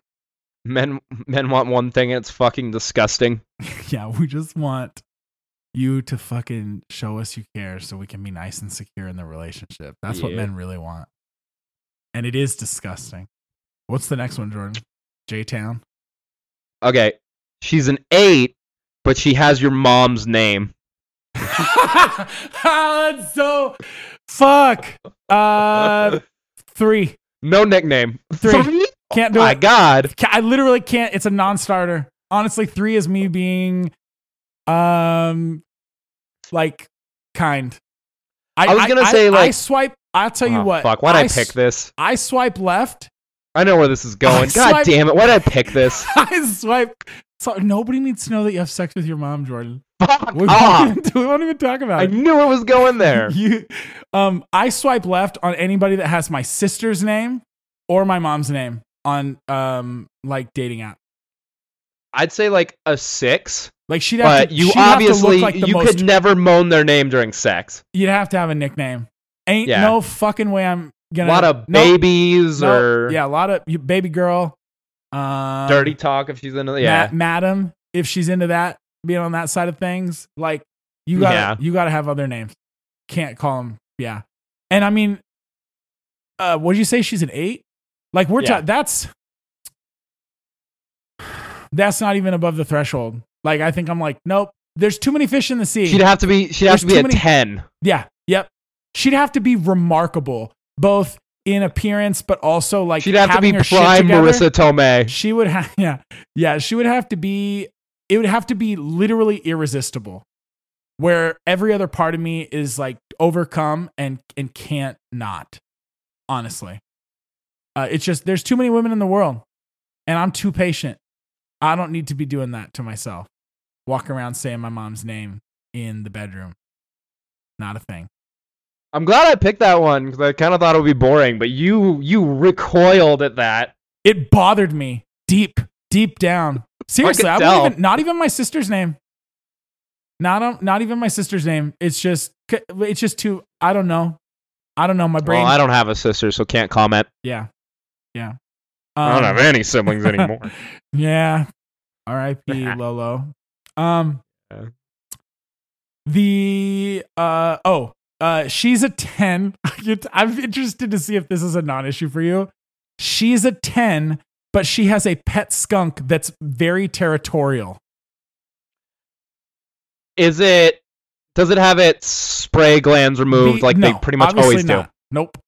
Men men want one thing and it's fucking disgusting. yeah, we just want you to fucking show us you care so we can be nice and secure in the relationship. That's what men really want. And it is disgusting. What's the next one, Jordan? J Town. Okay. She's an eight, but she has your mom's name. That's so fuck. Uh three. No nickname. Three. Can't do My it. My God. I literally can't. It's a non-starter. Honestly, three is me being, um, like kind. I was gonna say, I like- I swipe. I'll tell you Oh, what. Fuck. Why'd I, pick this? I swipe left. I know where this is going. I God swipe- damn it. Why'd I pick this? I swipe. So nobody needs to know that you have sex with your mom, Jordan. Fuck We off. won't, even, we won't even talk about I it. I knew it was going there. You, um, I swipe left on anybody that has my sister's name or my mom's name on um like dating app. I'd say like a six, Like she'd have but to. you she'd have to obviously look like the you most, could never moan their name during sex. You'd have to have a nickname. Ain't Yeah. no fucking way I'm gonna. A lot of no, babies no, or yeah, a lot of you- baby girl. Um, dirty talk if she's into ma- yeah. madam, if she's into that, being on that side of things, like you got Yeah. you got to have other names. Can't call them. Yeah, and I mean, uh, what did you say? She's an eight. Like we're Yeah. That's that's not even above the threshold. Like I think I'm like, nope. There's too many fish in the sea. She'd have to be she'd There's have to be a many- ten. Yeah. Yep. She'd have to be remarkable, both in appearance, but also like She'd have to be prime. Marisa Tomei. She would have. Yeah. Yeah. She would have to be. It would have to be literally irresistible, where every other part of me is like overcome and and can't not. Honestly, uh, it's just there's too many women in the world, and I'm too patient. I don't need to be doing that to myself. Walk around saying my mom's name in the bedroom. Not a thing. I'm glad I picked that one because I kind of thought it would be boring, but you you recoiled at that. It bothered me deep, deep down. Seriously, I, wouldn't even not even my sister's name. Not um, not even my sister's name. It's just it's just too. I don't know. I don't know. My brain. Well, I don't have a sister, so can't comment. yeah, yeah. I don't Um, have any siblings anymore. Yeah. R.I.P. Lolo. Um. The uh oh uh she's a ten. I'm interested to see if this is a non-issue for you. She's a ten, but she has a pet skunk that's very territorial. Is it? Does it have its spray glands removed Be- like they pretty much always do? not. Nope.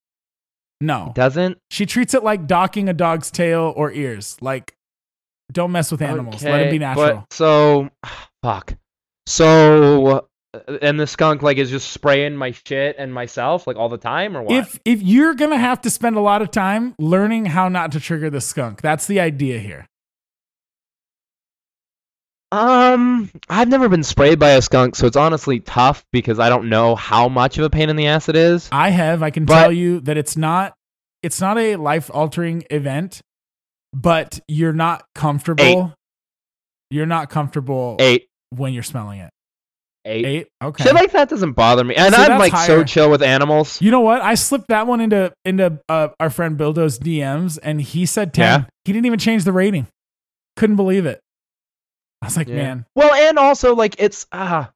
No. Doesn't? She treats it like docking a dog's tail or ears. Like, don't mess with animals. Let it be natural. But, so, fuck. So, and the skunk like is just spraying my shit and myself like all the time, or what? if if you're gonna have to spend a lot of time learning how not to trigger the skunk, that's the idea here. um, I've never been sprayed by a skunk, so it's honestly tough because I don't know how much of a pain in the ass it is. I have. I can But- tell you that it's not. It's not a life altering event, but you're not comfortable. You're not comfortable Eight, when you're smelling it. Eight. Eight. Okay. Shit like that doesn't bother me, and See, I'm like so chill with animals. You know what? I slipped that one into into uh, our friend Bildo's DMs, and he said ten. Yeah? He didn't even change the rating. Couldn't believe it. I was like, Yeah. man, Well, and also like it's ah,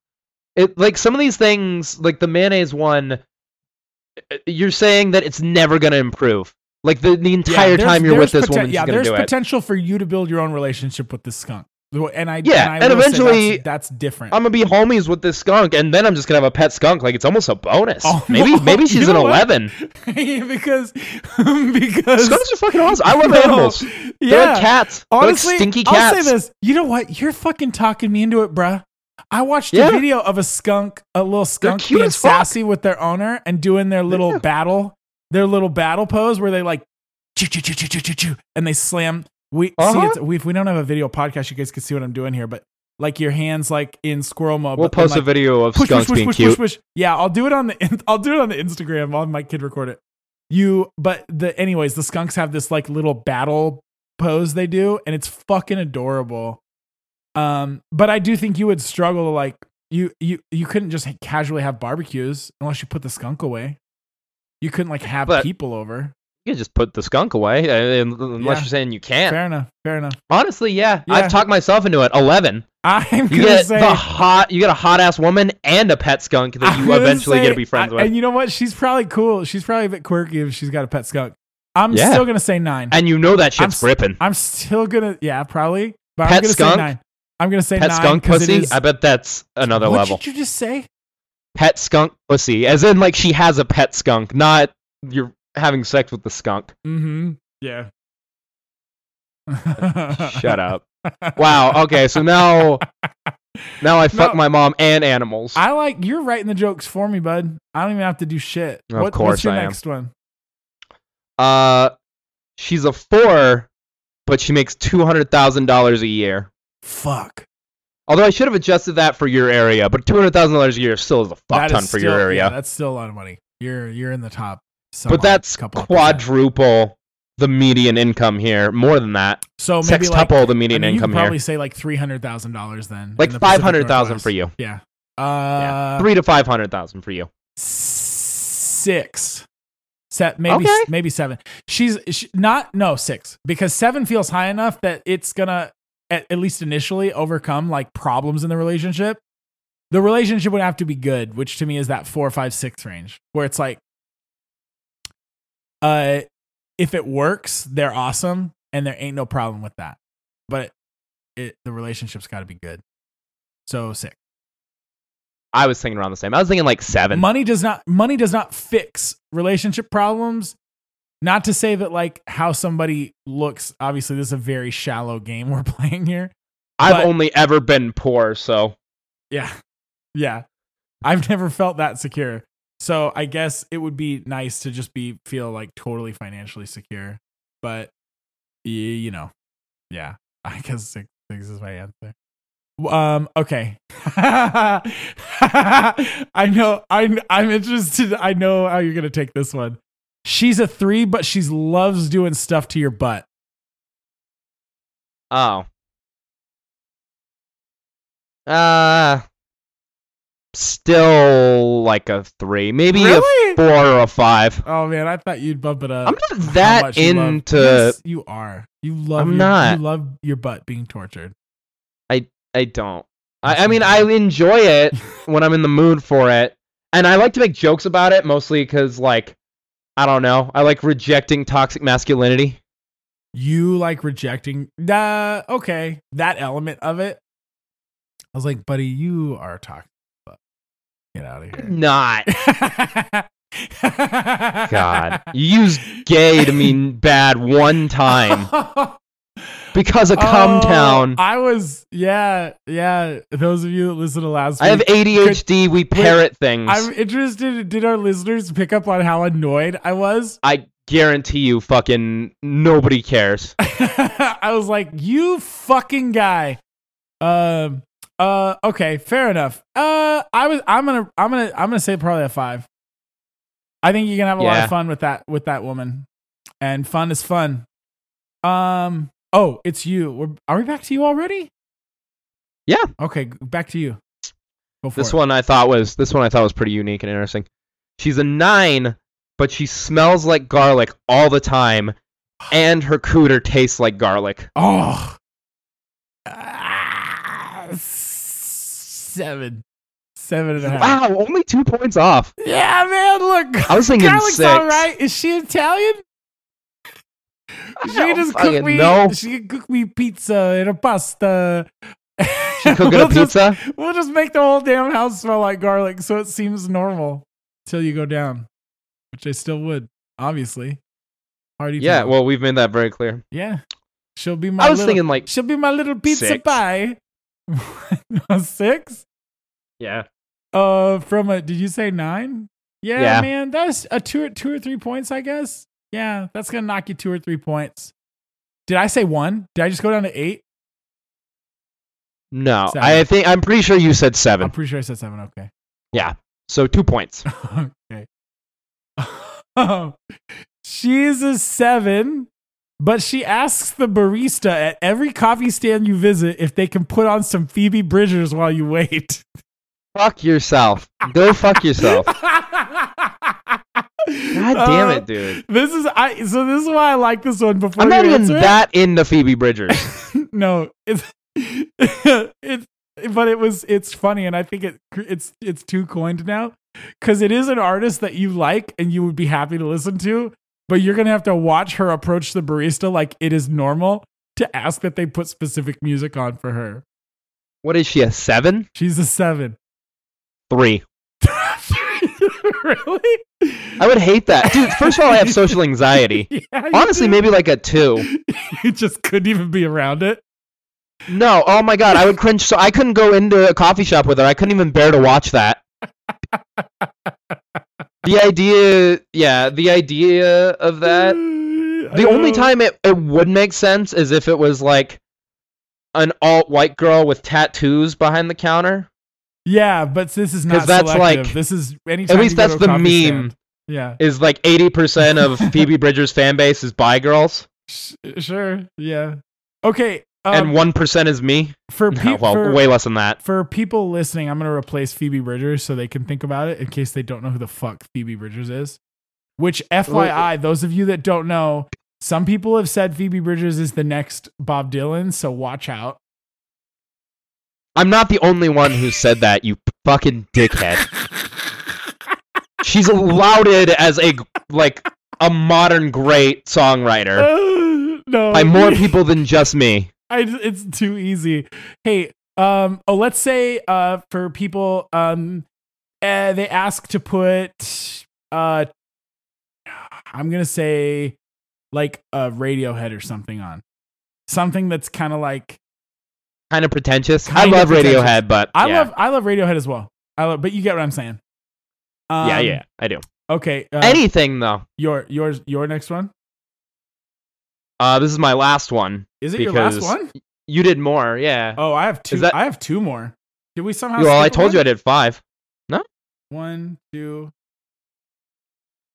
it like some of these things like the mayonnaise one. uh, You're saying that it's never gonna improve. Like the the entire there's- time you're with this poten- woman, she's yeah, gonna there's do it. potential for you to build your own relationship with this skunk. And I Yeah, I and eventually, that's, that's different. I'm gonna be homies with this skunk, and then I'm just gonna have a pet skunk. Like it's almost a bonus. Oh, maybe maybe she's You an know? 11. because because Skunks are fucking awesome. I love No. animals. They're like cats. They're like Honestly, stinky cats. I'll say this. You know what? You're fucking talking me into it, bruh. I watched Yeah. a video of a skunk, a little skunk being fuck. sassy with their owner and doing their little Yeah. battle, their little battle pose where they like choo choo choo choo choo choo choo, and they slam. We Uh-huh. it's we, we don't have a video podcast. You guys can see what I'm doing here, but like your hands like in squirrel mode. We'll post a video of push, skunks push, being push, cute. push, push. Yeah, I'll do it on the in- I'll do it on the Instagram. I'll have my kid record it. You, but the anyways, the skunks have this like little battle pose they do, and it's fucking adorable. Um, but I do think you would struggle to like you you you couldn't just casually have barbecues unless you put the skunk away. You couldn't like have But- people over. You can just put the skunk away, uh, unless Yeah. you're saying you can't. Fair enough. Fair enough. Honestly, yeah, Yeah. I've talked myself into it. 11. I'm You gonna get say the hot, you get a hot ass woman and a pet skunk that I'm you eventually get to be friends I- with, And you know what? She's probably cool. She's probably a bit quirky if she's got a pet skunk. I'm Yeah. still gonna say nine. and you know that I'm shit's ripping. I'm still gonna, yeah, probably. But I'm Pet gonna skunk? say nine. I'm gonna say Pet nine skunk pussy. is- I bet that's another what level. What did you just say? Pet skunk pussy, as in like she has a pet skunk, not you're having sex with the skunk. Mm-hmm. Yeah. Shut up. Wow. Okay, so now, now I fuck No. my mom and animals. I like you're writing the jokes for me, bud. I don't even have to do shit. Of what, course what's your I am. next one? Uh, she's a four, but she makes two hundred thousand dollars a year. Fuck. Although I should have adjusted that for your area, but two hundred thousand dollars a year still is a fuck That ton for your area. Yeah, that's still a lot of money. You're you're in the top. But that's quadruple the median income here. More than that, So maybe like sextuple the I median mean, you income could probably here. say like three hundred thousand dollars then. Like the five hundred thousand for you. Yeah. Yeah, Uh, three to five hundred thousand for you. six. Set maybe Okay. maybe seven. She's she, not no six because seven feels high enough that it's gonna at, at least initially overcome like problems in the relationship. The relationship would have to be good, which to me is that four, five, six range, where it's like, uh, if it works, they're awesome, and there ain't no problem with that. But it the relationship's got to be good. So six. I was thinking around the same. I was thinking like seven. money does not money does not fix relationship problems not to say that like how somebody looks obviously this is a very shallow game we're playing here I've but- only ever been poor, so yeah yeah i've never felt that secure so i guess it would be nice to just be feel like totally financially secure but you know yeah i guess six, six is my answer. Um okay. I know i'm i'm interested i know how you're gonna take this one. She's a three but she loves doing stuff to your butt. Oh. Uh still like a three. Maybe Really? a four or a five. oh man i thought you'd bump it up I'm not that much you into Yes, you are you love I'm your, not. you love your butt being tortured I I don't. I, I mean, I enjoy it when I'm in the mood for it, and I like to make jokes about it mostly because, like, I don't know, I like rejecting toxic masculinity. you like rejecting uh okay that element of it i was like buddy you are toxic get out of here Not God. You used gay to mean bad one time because of Oh, Cum Town. I was, yeah, yeah. Those of you that listen to last I have week, ADHD. We parrot things. I'm interested. Did our listeners pick up on how annoyed I was? I guarantee you, fucking nobody cares. I was like, you fucking guy. Um. Uh. Okay. Fair enough. Uh. I was. I'm gonna. I'm gonna. I'm gonna say probably a five. I think you can have a lot of fun with that with that woman, and fun is fun. Um. Oh, it's you. We're, are we back to you already? Yeah. Okay. Back to you. Go for This it. one I thought was this one I thought was pretty unique and interesting. She's a nine, but she smells like garlic all the time, and her cooter tastes like garlic. Oh. Seven. Seven and a half. Wow, only two points off. Yeah, man. Look. I was thinking Garlic's six. all right. Is she Italian? She can just cook me. know. She can cook me pizza and a pasta. She cooking We'll a just- pizza? we'll just make the whole damn house smell like garlic, so it seems normal till you go down, which I still would, obviously. Hardy. Yeah, time. well, we've made that very clear. yeah. She'll be my. I was little, thinking like, She'll be my little pizza six. pie. A six? yeah, Uh, from a. Did you say nine? Yeah, Yeah. man, that's a two, or two or three points, I guess. Yeah, that's gonna knock you two or three points. Did I say one? Did I just go down to eight? no, Seven. I think I'm pretty sure you said seven. I'm pretty sure I said seven. Okay. Yeah. So two points. okay. She's a seven, but she asks the barista at every coffee stand you visit if they can put on some Phoebe Bridgers while you wait. fuck yourself. Go fuck yourself. God damn Uh, it, dude. This is I. So this is why I like this one. Before I'm not even it. that into Phoebe Bridgers. no, it's it's but it was it's funny and I think it it's it's too coined now cuz it is an artist that you like and you would be happy to listen to, but you're going to have to watch her approach the barista like it is normal to ask that they put specific music on for her. What is she, a seven? She's a 7. Three. really? I would hate that. Dude, first of all, I have social anxiety. Yeah, Honestly, do. maybe like a two. you just couldn't even be around it. No, oh my god, I would cringe. So I couldn't go into a coffee shop with her. I couldn't even bear to watch that. The idea, yeah, the idea of that. The only time it, it would make sense is if it was like an alt white girl with tattoos behind the counter. Yeah, but this is not that's selective. like- this is anytime At least that's the meme. stand. Yeah. Is like 80% of Phoebe Bridgers' fan base is bi girls, Sh- Sure. Yeah. Okay. Um, and 1% is me. for, No, well, for, way less than that. for people listening, I'm going to replace Phoebe Bridgers so they can think about it in case they don't know who the fuck Phoebe Bridgers is. Which, FYI, those of you that don't know, some people have said Phoebe Bridgers is the next Bob Dylan, so watch out. I'm not the only one who said that, you fucking dickhead. She's lauded as a like a modern great songwriter Uh, no. by more people than just me. I, it's too easy. Hey, um, oh, let's say uh, for people, um, uh, they ask to put, uh, I'm gonna say, like a Radiohead or something on, something that's kind of like Kind of pretentious. I love pretentious. Radiohead, but I love I love Radiohead as well. I love, but you get what I'm saying. Um, yeah, yeah, I do. Okay. Uh, Anything though. your yours your next one Uh, this is my last one. is it your last one? You did more, yeah. Oh, I have two. that- I have two more. Did we somehow? well, I told you? I did five. No. One, two.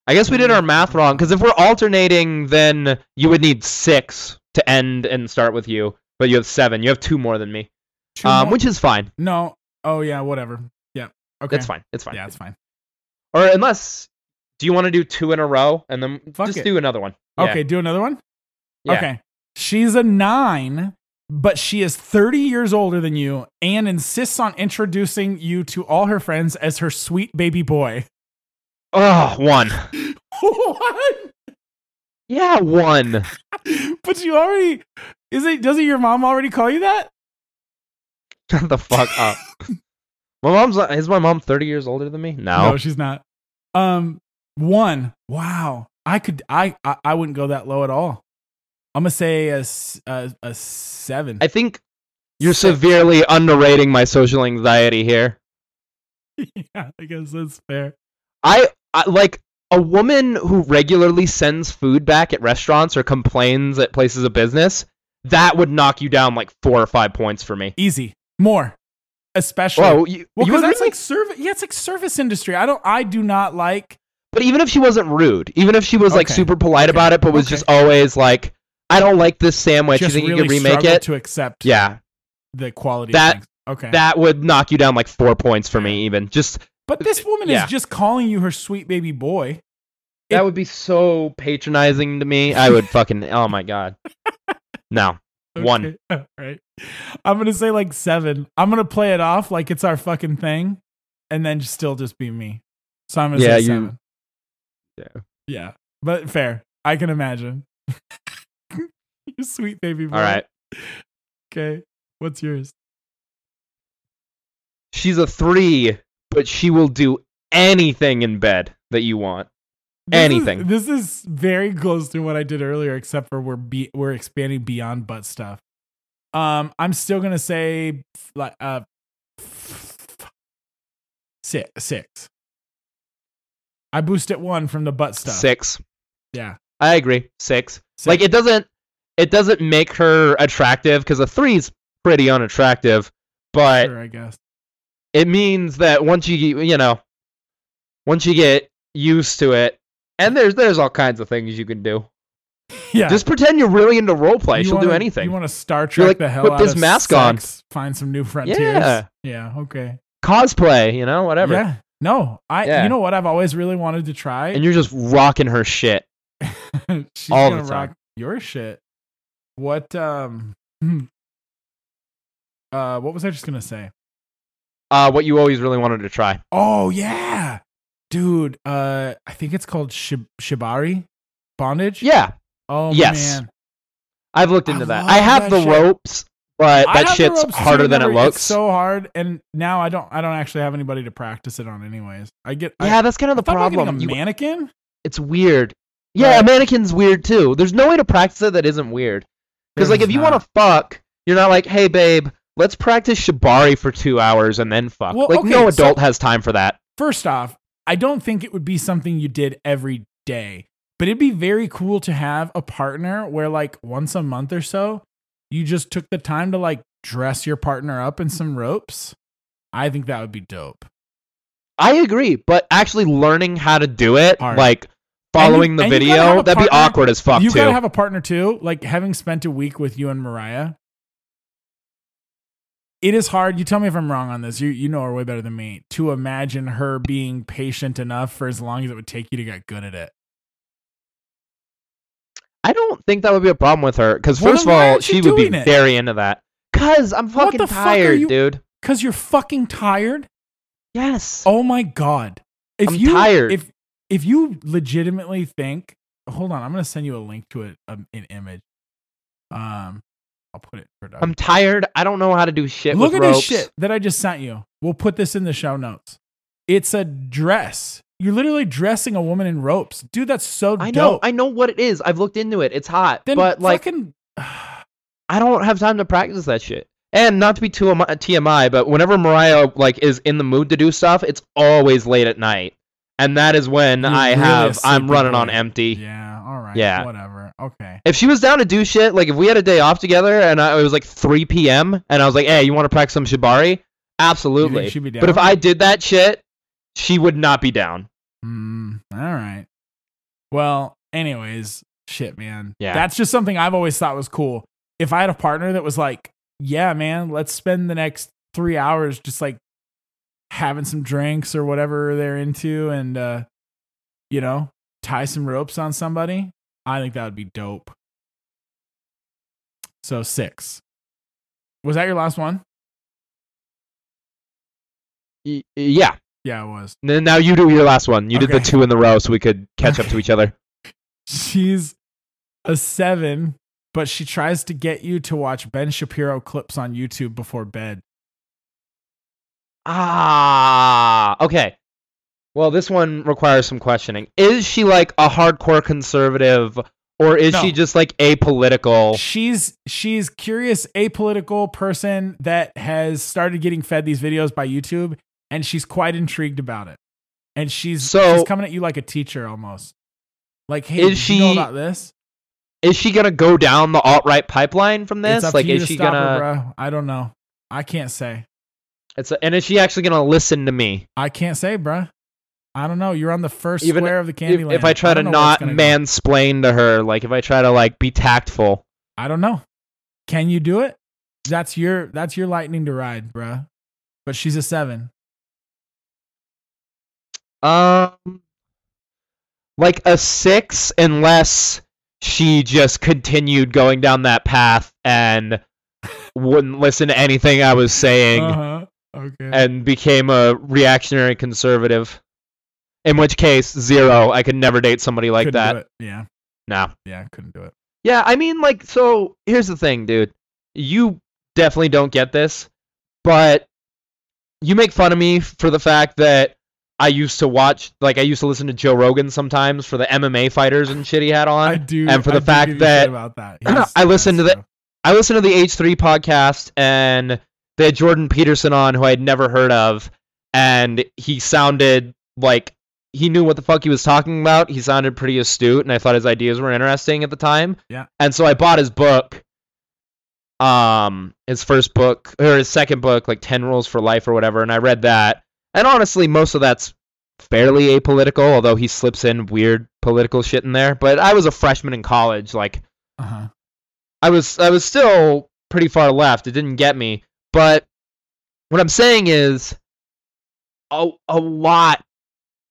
I guess we did our math wrong because if we're alternating, then you would need six to end and start with you, but you have seven. You have two more than me, two um, more- which is fine. No. Oh yeah, whatever. Yeah. Okay. It's fine. It's fine. Yeah, it's fine. Or unless, do you want to do two in a row and then Fuck just it. do another one? Yeah. Okay, do another one. Yeah. Okay. She's a nine, but she is 30 years older than you and insists on introducing you to all her friends as her sweet baby boy. Oh, one. what? Yeah, one. But you already is it doesn't your mom already call you that? Shut the fuck up. My mom's is my mom thirty years older than me? No. No, she's not. Um one. Wow. I could I I, I wouldn't go that low at all. I'm gonna say a a seven. I think you're Six. severely underrating my social anxiety here. yeah, I guess that's fair. I, I like a woman who regularly sends food back at restaurants or complains at places of business. That would knock you down like four or five points for me. Easy. More. Especially. Whoa, you, well, because that's really- like service. Yeah, it's like service industry. I don't. I do not like. But even if she wasn't rude, even if she was like Okay. super polite Okay. about it, but was Okay. just always like, "I don't like this sandwich. just you think really you could remake it?" to accept. yeah, The quality. That- Of. Okay. that would knock you down like four points for me. Even just but this woman yeah. is just calling you her sweet baby boy. that It- would be so patronizing to me. I would fucking. Oh my god. No. One. Okay, All right. I'm gonna say like seven. I'm gonna play it off like it's our fucking thing, and then just still just be me. So I'm gonna Yeah, say you- seven. Yeah. Yeah, but fair. I can imagine. Sweet baby boy. All right. Okay. What's yours? She's a three, but she will do anything in bed that you want. This is- Anything. this is very close to what I did earlier, except for we're be, we're expanding beyond butt stuff. Um, I'm still gonna say like uh six six. I boosted one from the butt stuff. Six. Yeah. I agree. Six. Six. Like it doesn't it doesn't make her attractive because a three's pretty unattractive, but sure, I guess. it means that once you you know once you get used to it, and there's there's all kinds of things you can do. Yeah. Just pretend you're really into roleplay. You She'll do wanna- anything. You want to Star Trek like, the hell put out this of mask on. sex, Find some new frontiers. Yeah. Yeah. Okay. Cosplay, you know, whatever. Yeah. No, I. Yeah. You know what? I've always really wanted to try. And you're just rocking her shit. She's all the gonna time. rock your shit. What? Um. hmm. Uh. What was I just gonna say? Uh, what you always really wanted to try. Oh yeah, dude. Uh. I think it's called shib- shibari bondage. Yeah, Oh Yes. man. I've looked I into that. I have that the shit. ropes, but I that shit's harder than it looks. It's so hard, and now I don't. I don't actually have anybody to practice it on, anyways. I get. I, yeah, that's kind of the I thought about getting problem. A You- mannequin. it's weird. Yeah, Right. a mannequin's weird too. There's no way to practice it that isn't weird. Because like if you want to fuck, you're not like, hey babe, let's practice shibari for two hours and then fuck. Well, like okay, no so- adult has time for that. first off, I don't think it would be something you did every day, but it'd be very cool to have a partner where, like, once a month or so, you just took the time to, like, dress your partner up in some ropes. I think that would be dope. I agree, but actually learning how to do it, Hard. like And following the and you gotta have video, that'd be awkward as fuck you too. gotta have a partner too. Like, having spent a week with you and Mariah, it is hard. You tell me if I'm wrong on this. You you know her way better than me. To imagine her being patient enough for as long as it would take you to get good at it. I don't think that would be a problem with her. Because Well, first of all, she would be it? very into that. Cause I'm fucking the fuck tired, you- dude. Cause you're fucking tired. Yes. Oh my god! If I'm you tired. if if you legitimately think, hold on, I'm gonna send you a link to it, um, an image. Um, I'll put it. I'm tired. I don't know how to do shit Look at ropes. this shit that I just sent you. We'll put this in the show notes. It's a dress. You're literally dressing a woman in ropes, dude. That's so I know. dope. I know what it is. I've looked into it. It's hot. then but like fucking, I don't have time to practice that shit. And not to be too TMI, but whenever Mariah like is in the mood to do stuff, it's always late at night, and that is when You're I really have I'm running on empty. yeah, all right, Yeah. whatever, okay. If she was down to do shit, like if we had a day off together and I, it was like 3 p.m. and I was like, "Hey, you want to practice some shibari?" Absolutely. she'd be But if? I did that shit, she would not be down. Mm, all right. Well, anyways, shit, man. Yeah. That's just something I've always thought was cool. If I had a partner that was like, yeah, man, let's spend the next three hours just like having some drinks or whatever they're into and, uh, you know, tie some ropes on somebody, I think that would be dope. So, six. Was that your last one? Y- yeah. Yeah, it was. Now you do your last one. You did the two in the row, so we could catch up to each other. she's a seven, but she tries to get you to watch Ben Shapiro clips on YouTube before bed. Ah, okay. Well, this one requires some questioning. Is she like a hardcore conservative, or is No. she just like apolitical? She's she's curious, apolitical person that has started getting fed these videos by YouTube, and she's quite intrigued about it. And she's So- she's coming at you like a teacher almost. Like, hey, Is did you know she- about this? Is she gonna go down the alt right pipeline from this? Like, is she gonna? her, bro. I don't know. I can't say. It's a, and is she actually gonna listen to me? I can't say, bruh. I don't know. You're on the first Even square of the If, Candyland. if I try to where it's not gonna go. mansplain to her, like if I try to like be tactful, I don't know. Can you do it? That's your that's your lightning to ride, bruh. But she's a seven. um, like a six, unless she just continued going down that path and wouldn't listen to anything I was saying. Uh-huh. Okay. and became a reactionary conservative. In which case, zero. I could never date somebody like Couldn't that. Yeah. No. Yeah, couldn't do it. Yeah, I mean, like, so here's the thing, dude. You definitely don't get this, but you make fun of me for the fact that I used to watch, like, I used to listen to Joe Rogan sometimes for the MMA fighters and shit he had on. I do. and for the I fact give you shit that- about that. I listened to the- I listened to the H3 podcast and they had Jordan Peterson on, who I had never heard of, and he sounded like he knew what the fuck he was talking about. He sounded pretty astute, and I thought his ideas were interesting at the time. Yeah. And so I bought his book, um, his first book or his second book, like Ten Rules for Life or whatever, and I read that. And honestly, most of that's fairly apolitical, although he slips in weird political shit in there. But I was a freshman in college, like. Uh-huh. I was I was still pretty far left. It didn't get me. But what I'm saying is a, a lot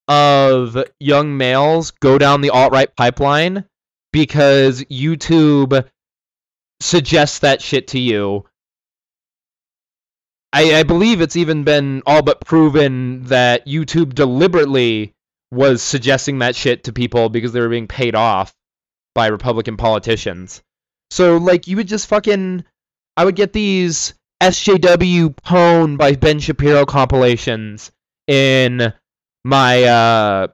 of young males go down the alt right pipeline because YouTube suggests that shit to you. I, I believe it's even been all but proven that YouTube deliberately was suggesting that shit to people because they were being paid off by Republican politicians. So like you would just fucking I would get these SJW Pwn by Ben Shapiro compilations in my uh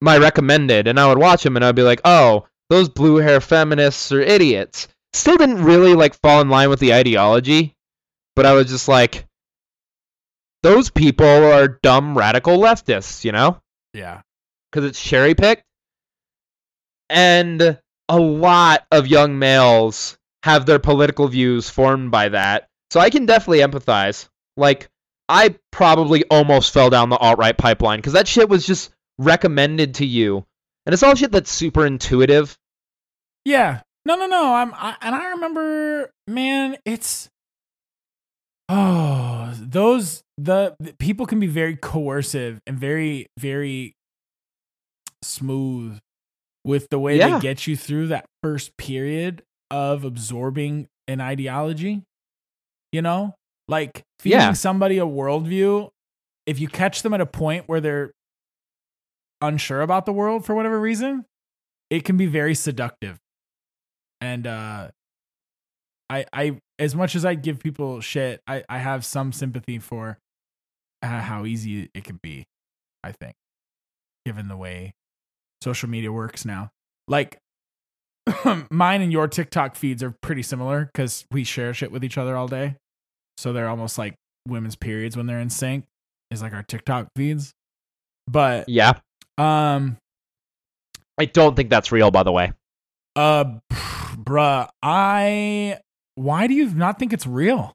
my recommended and I would watch them and I'd be like, "Oh, those blue hair feminists are idiots." Still didn't really like fall in line with the ideology, but I was just like those people are dumb radical leftists, you know? Yeah. because it's cherry picked. And a lot of young males have their political views formed by that. So I can definitely empathize. Like, I probably almost fell down the alt right pipeline because that shit was just recommended to you. And it's all shit that's super intuitive. Yeah. No, no, no. I'm I, and I remember, man, it's oh, those the, the people can be very coercive and very very smooth with the way Yeah. they get you through that first period of absorbing an ideology. You know? Like feeding Yeah. somebody a worldview, if you catch them at a point where they're unsure about the world for whatever reason, it can be very seductive. And uh I I as much as I give people shit, I I have some sympathy for uh, how easy it can be, I think, given the way social media works now. Like mine and your TikTok feeds are pretty similar cuz we share shit with each other all day. So they're almost like women's periods when they're in sync is like our TikTok feeds. But Yeah. um I don't think that's real, by the way. Uh, bruh, I. Why do you not think it's real?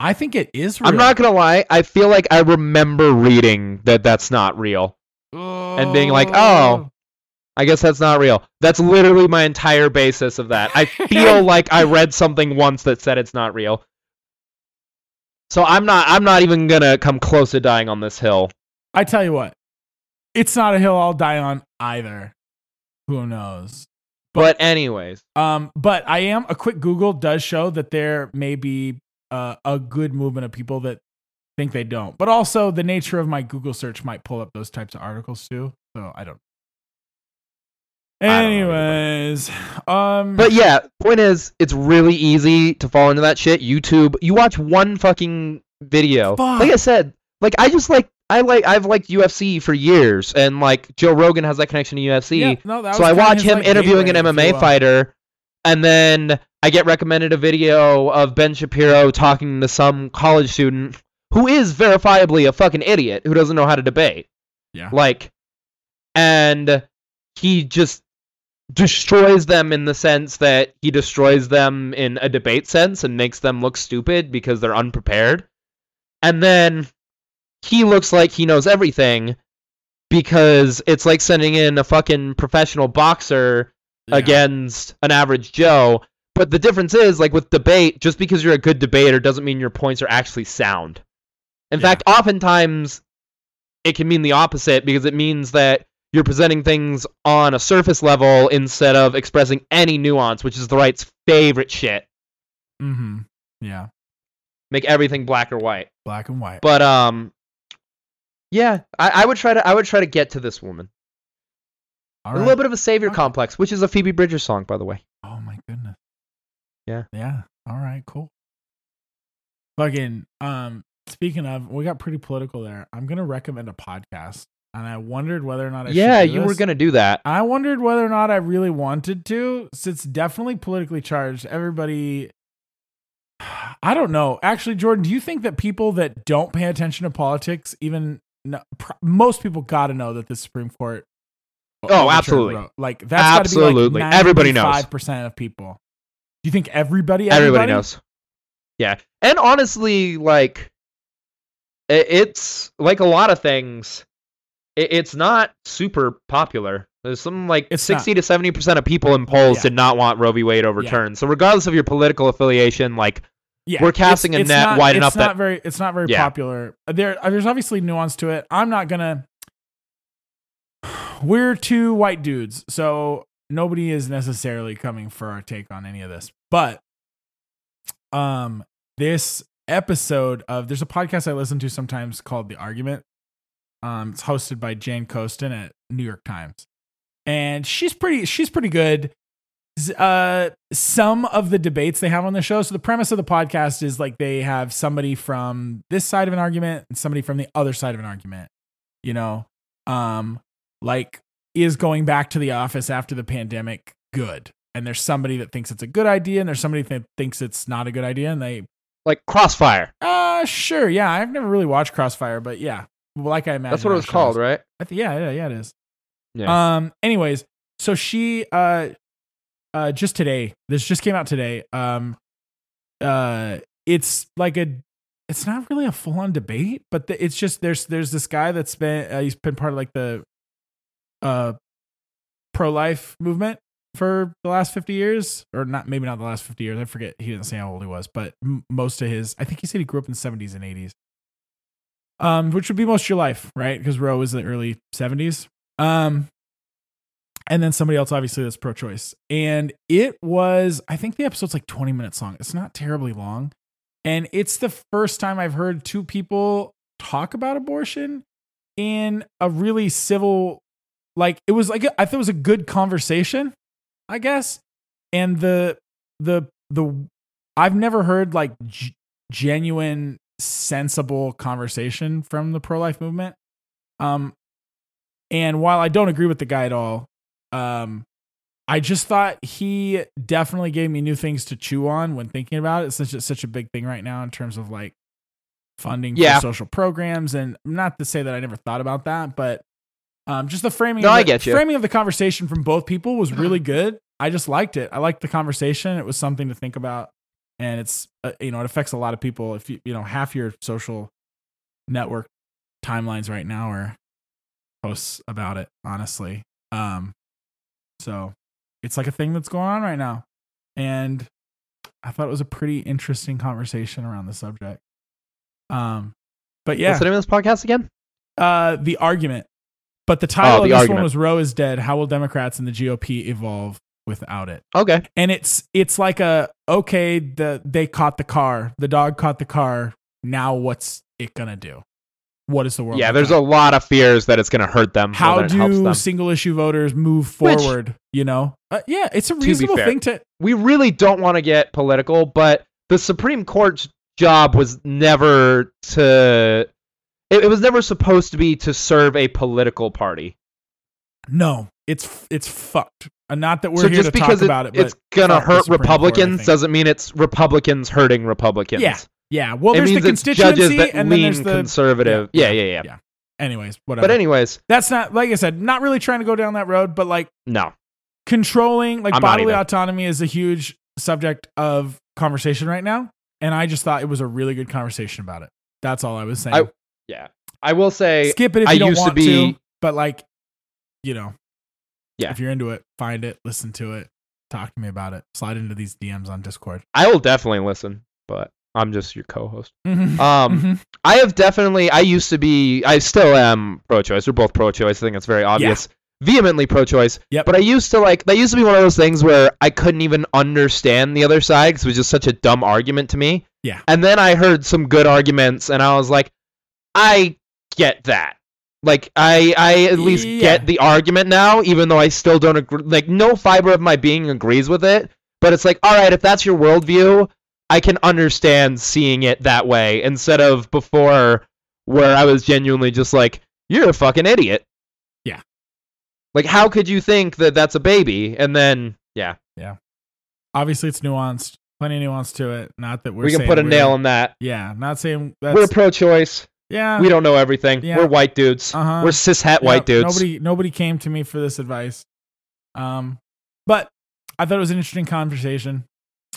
I think it is real. I'm not going to lie. I feel like I remember reading that that's not real. and being like, oh. I guess that's not real. That's literally my entire basis of that. I feel like I read something once that said it's not real. So I'm not I'm not even gonna come close to dying on this hill. I tell you what, it's not a hill I'll die on either. Who knows? But anyways, Um, but I am a quick Google does show that there may be uh, a good movement of people that think they don't. But also the nature of my Google search might pull up those types of articles too. So I don't. I don't know Anyways, um, but yeah, point is, it's really easy to fall into that shit. YouTube, you watch one fucking video. Fuck. Like I said, like I just like I like I've liked UFC for years, and like Joe Rogan has that connection to UFC. yeah, no, so I watch his, him like, interviewing an gateway, if you MMA will. fighter, and then I get recommended a video of Ben Shapiro talking to some college student who is verifiably a fucking idiot who doesn't know how to debate. Yeah. Like, and he just destroys them in the sense that he destroys them in a debate sense and makes them look stupid because they're unprepared. And then he looks like he knows everything because it's like sending in a fucking professional boxer Yeah. against an average Joe. But the difference is, like with debate, just because you're a good debater doesn't mean your points are actually sound. In Yeah. fact, oftentimes it can mean the opposite because it means that you're presenting things on a surface level instead of expressing any nuance, which is the right's favorite shit. Mm-hmm. Yeah, Make everything black or white. black and white. But um, yeah, I, I would try to I would try to get to this woman. A little bit of a savior Okay. complex, which is a Phoebe Bridgers song, by the way. Oh my goodness. Yeah. Yeah. All right. Cool. Fucking. Um. Speaking of, we got pretty political there. I'm gonna recommend a podcast, and I wondered whether or not I should yeah, you were gonna do that. I wondered whether or not I really wanted to. It's definitely politically charged. Everybody. I don't know. Actually, Jordan, do you think that people that don't pay attention to politics, even no, pr- most people, got to know that the Supreme Court? Oh, absolutely. Roe? Like that's be Absolutely. like Everybody knows. Five percent of people. Do you think everybody? Everybody knows. Yeah, and honestly, like it's like a lot of things. I- It's not super popular. There's something like It's sixty to seventy percent of people in polls Yeah. did not want Roe v. Wade overturned. So regardless of your political affiliation, like Yeah, We're casting a it's net not, wide it's enough not that- very. It's not very Yeah. popular. There, uh, there's obviously nuance to it. I'm not gonna. We're two white dudes, so nobody is necessarily coming for our take on any of this. But, um, this episode of there's a podcast I listen to sometimes called The Argument. Um, it's hosted by Jane Coaston at New York Times, and she's pretty. She's pretty good uh some of the debates they have on the show so the premise of the podcast is like they have somebody from this side of an argument and somebody from the other side of an argument you know um like is going back to the office after the pandemic good and there's somebody that thinks it's a good idea and there's somebody that thinks it's not a good idea and they like Crossfire. uh sure yeah i've never really watched crossfire but yeah like i imagine That's what it was called, right? I th- yeah yeah yeah it is Yeah. um. Anyways, so she uh, uh, just today. This just came out today. Um, uh, it's like a. It's not really a full on debate, but the, it's just there's there's this guy that's been uh, he's been part of like the, uh, pro life movement for the last 50 years or not maybe not the last 50 years i forget he didn't say how old he was but m- most of his i think he said he grew up in the 70s and 80s um which would be most of your life right? Because roe was the early 70s um and then somebody else obviously that's pro-choice. And it was i think the episode's like 20 minutes long. It's not terribly long. And it's the first time i've heard two people talk about abortion in a really civil like it was like I thought it was a good conversation i guess. And the the the i've never heard like g- genuine sensible conversation from the pro-life movement. Um and while i don't agree with the guy at all um i just thought he definitely gave me new things to chew on when thinking about it. It's such a, such a big thing right now in terms of like funding Yeah. for social programs. And not to say that i never thought about that but um, just the framing No, of I get you. framing of the conversation from both people was really good. I just liked it. I liked the conversation. It was something to think about and it's uh, you know it affects a lot of people. If you you know half your social network timelines right now are posts about it honestly. Um so it's like a thing that's going on right now. And i thought it was a pretty interesting conversation around the subject. Um but yeah. What's the name of this podcast again? uh the argument. But the title Oh, of this Argument. one was roe is dead how will democrats and the gop evolve without it Okay. and it's it's like a okay the they caught the car the dog caught the car now what's it gonna do what is the world Yeah, there's a lot of fears that it's going to hurt them. how than it helps do them. single issue voters move Which- forward you know uh, yeah it's a reasonable fair, thing to we really don't want to get political, but the Supreme Court's job was never to. It, it was never supposed to be to serve a political party. no it's it's fucked uh, not that we're so here just to talk because it- about it but it's gonna hurt Supreme Court, Republicans doesn't mean it's Republicans hurting Republicans. Yeah, yeah well it there's the means it's constituency that and then lean there's the conservative. yeah, Yeah, yeah, yeah. yeah. anyways whatever But anyways, that's not like i said not really trying to go down that road but like no. controlling like I'm bodily autonomy is a huge subject of conversation right now and i just thought it was a really good conversation about it that's all i was saying I- Yeah, I will say skip it if I you don't used to want be- but like you know Yeah. if you're into it find it listen to it talk to me about it slide into these dms on discord I will definitely listen, but I'm just your co-host. Mhm. Um, Mhm. I have definitely. I used to be. I still am pro-choice. We're both pro-choice. I think it's very obvious. Vehemently pro-choice. Yep. But I used to like. That used to be one of those things where I couldn't even understand the other side because it was just such a dumb argument to me. Yeah. And then I heard some good arguments, and I was like, I get that. Like I I at least Yeah. get the argument now, even though I still don't agree. Like no fiber of my being agrees with it. But it's like, all right, if that's your worldview, I can understand seeing it that way instead of before where I was genuinely just like, you're a fucking idiot. Yeah. Like, how could you think that that's a baby? And then, yeah, yeah. Obviously, it's nuanced. Plenty of nuance to it. Not that we're we can put a nail in that. Yeah, not saying that's We're pro-choice. Yeah. we don't know everything. yeah. We're white dudes. Uh-huh. We're cishet Yep, white dudes. Nobody nobody came to me for this advice. Um but I thought it was an interesting conversation.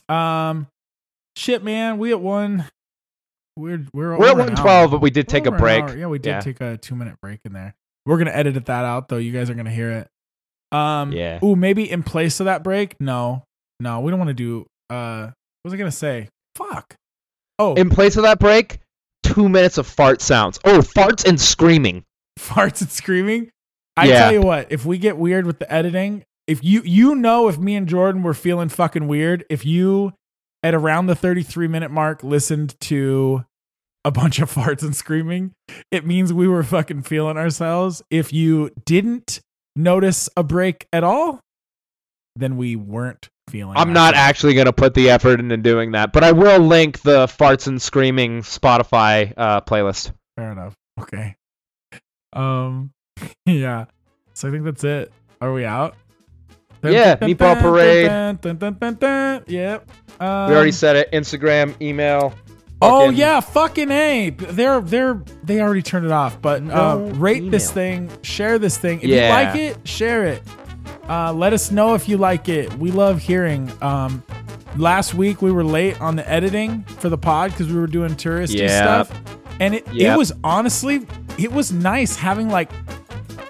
Um shit man, we at one we're we're We're at 112, but we did We're take a break. Yeah, we did Yeah. take a 2 minute break in there. We're going to edit that out though. You guys are going to hear it. Um Yeah. ooh, maybe in place of that break? No. No, we don't want to do uh what was I going to say? Fuck. Oh, In place of that break, two minutes of fart sounds. Oh, farts and screaming. farts and screaming. I Yeah. tell you what, if we get weird with the editing, if you you know if me and Jordan were feeling fucking weird, if you at around the 33 minute mark listened to a bunch of farts and screaming, it means we were fucking feeling ourselves. If you didn't notice a break at all, then we weren't feeling I'm not ourselves. actually going to put the effort into doing that, but I will link the farts and screaming Spotify uh, playlist. Fair enough. Okay. Um yeah. So I think that's it. Are we out? Yeah, Meatball Parade. Yep. We already Um, said it. Instagram, email. Oh fucking- yeah, fucking a. They're they're they already turned it off. But uh, No rate this thing, share this thing. If Yeah. you like it, share it. Uh, let us know if you like it. We love hearing. Um, last week we were late on the editing for the pod because we were doing touristy Yeah. stuff, and it it was honestly it was nice having like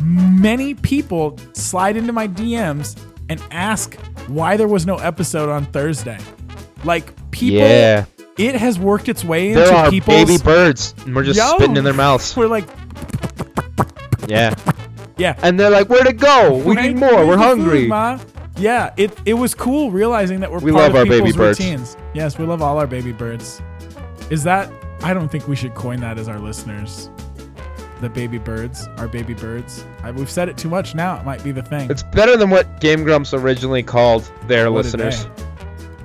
many people slide into my DMs and ask why there was no episode on Thursday. Like people, Yeah. it has worked its way into There are people's. baby birds, and we're just Yo. spitting in their mouths. We're like, Yeah. Yeah, And they're like, where'd it go? We Right? need more. Where's We're hungry. food, Ma? Yeah, it it was cool realizing that we're We part love of our baby people's birds. routines. Yes, we love all our baby birds. Is that? I don't think we should coin that as our listeners. The baby birds, our baby birds. I, we've said it too much now. It might be the thing. It's better than what Game Grumps originally called their What did listeners.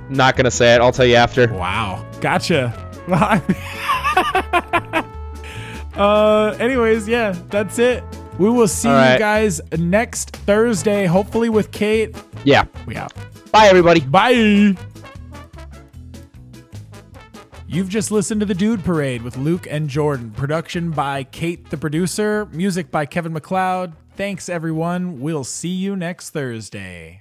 Not going to say it. I'll tell you after. Wow. Gotcha. uh anyways, yeah, that's it. We will see All you guys next Thursday, hopefully with Kate. Yeah. We out. Bye, everybody. Bye. You've just listened to The Dude Parade with Luke and Jordan. Production by Kate the producer, music by Kevin MacLeod. Thanks everyone. We'll see you next Thursday.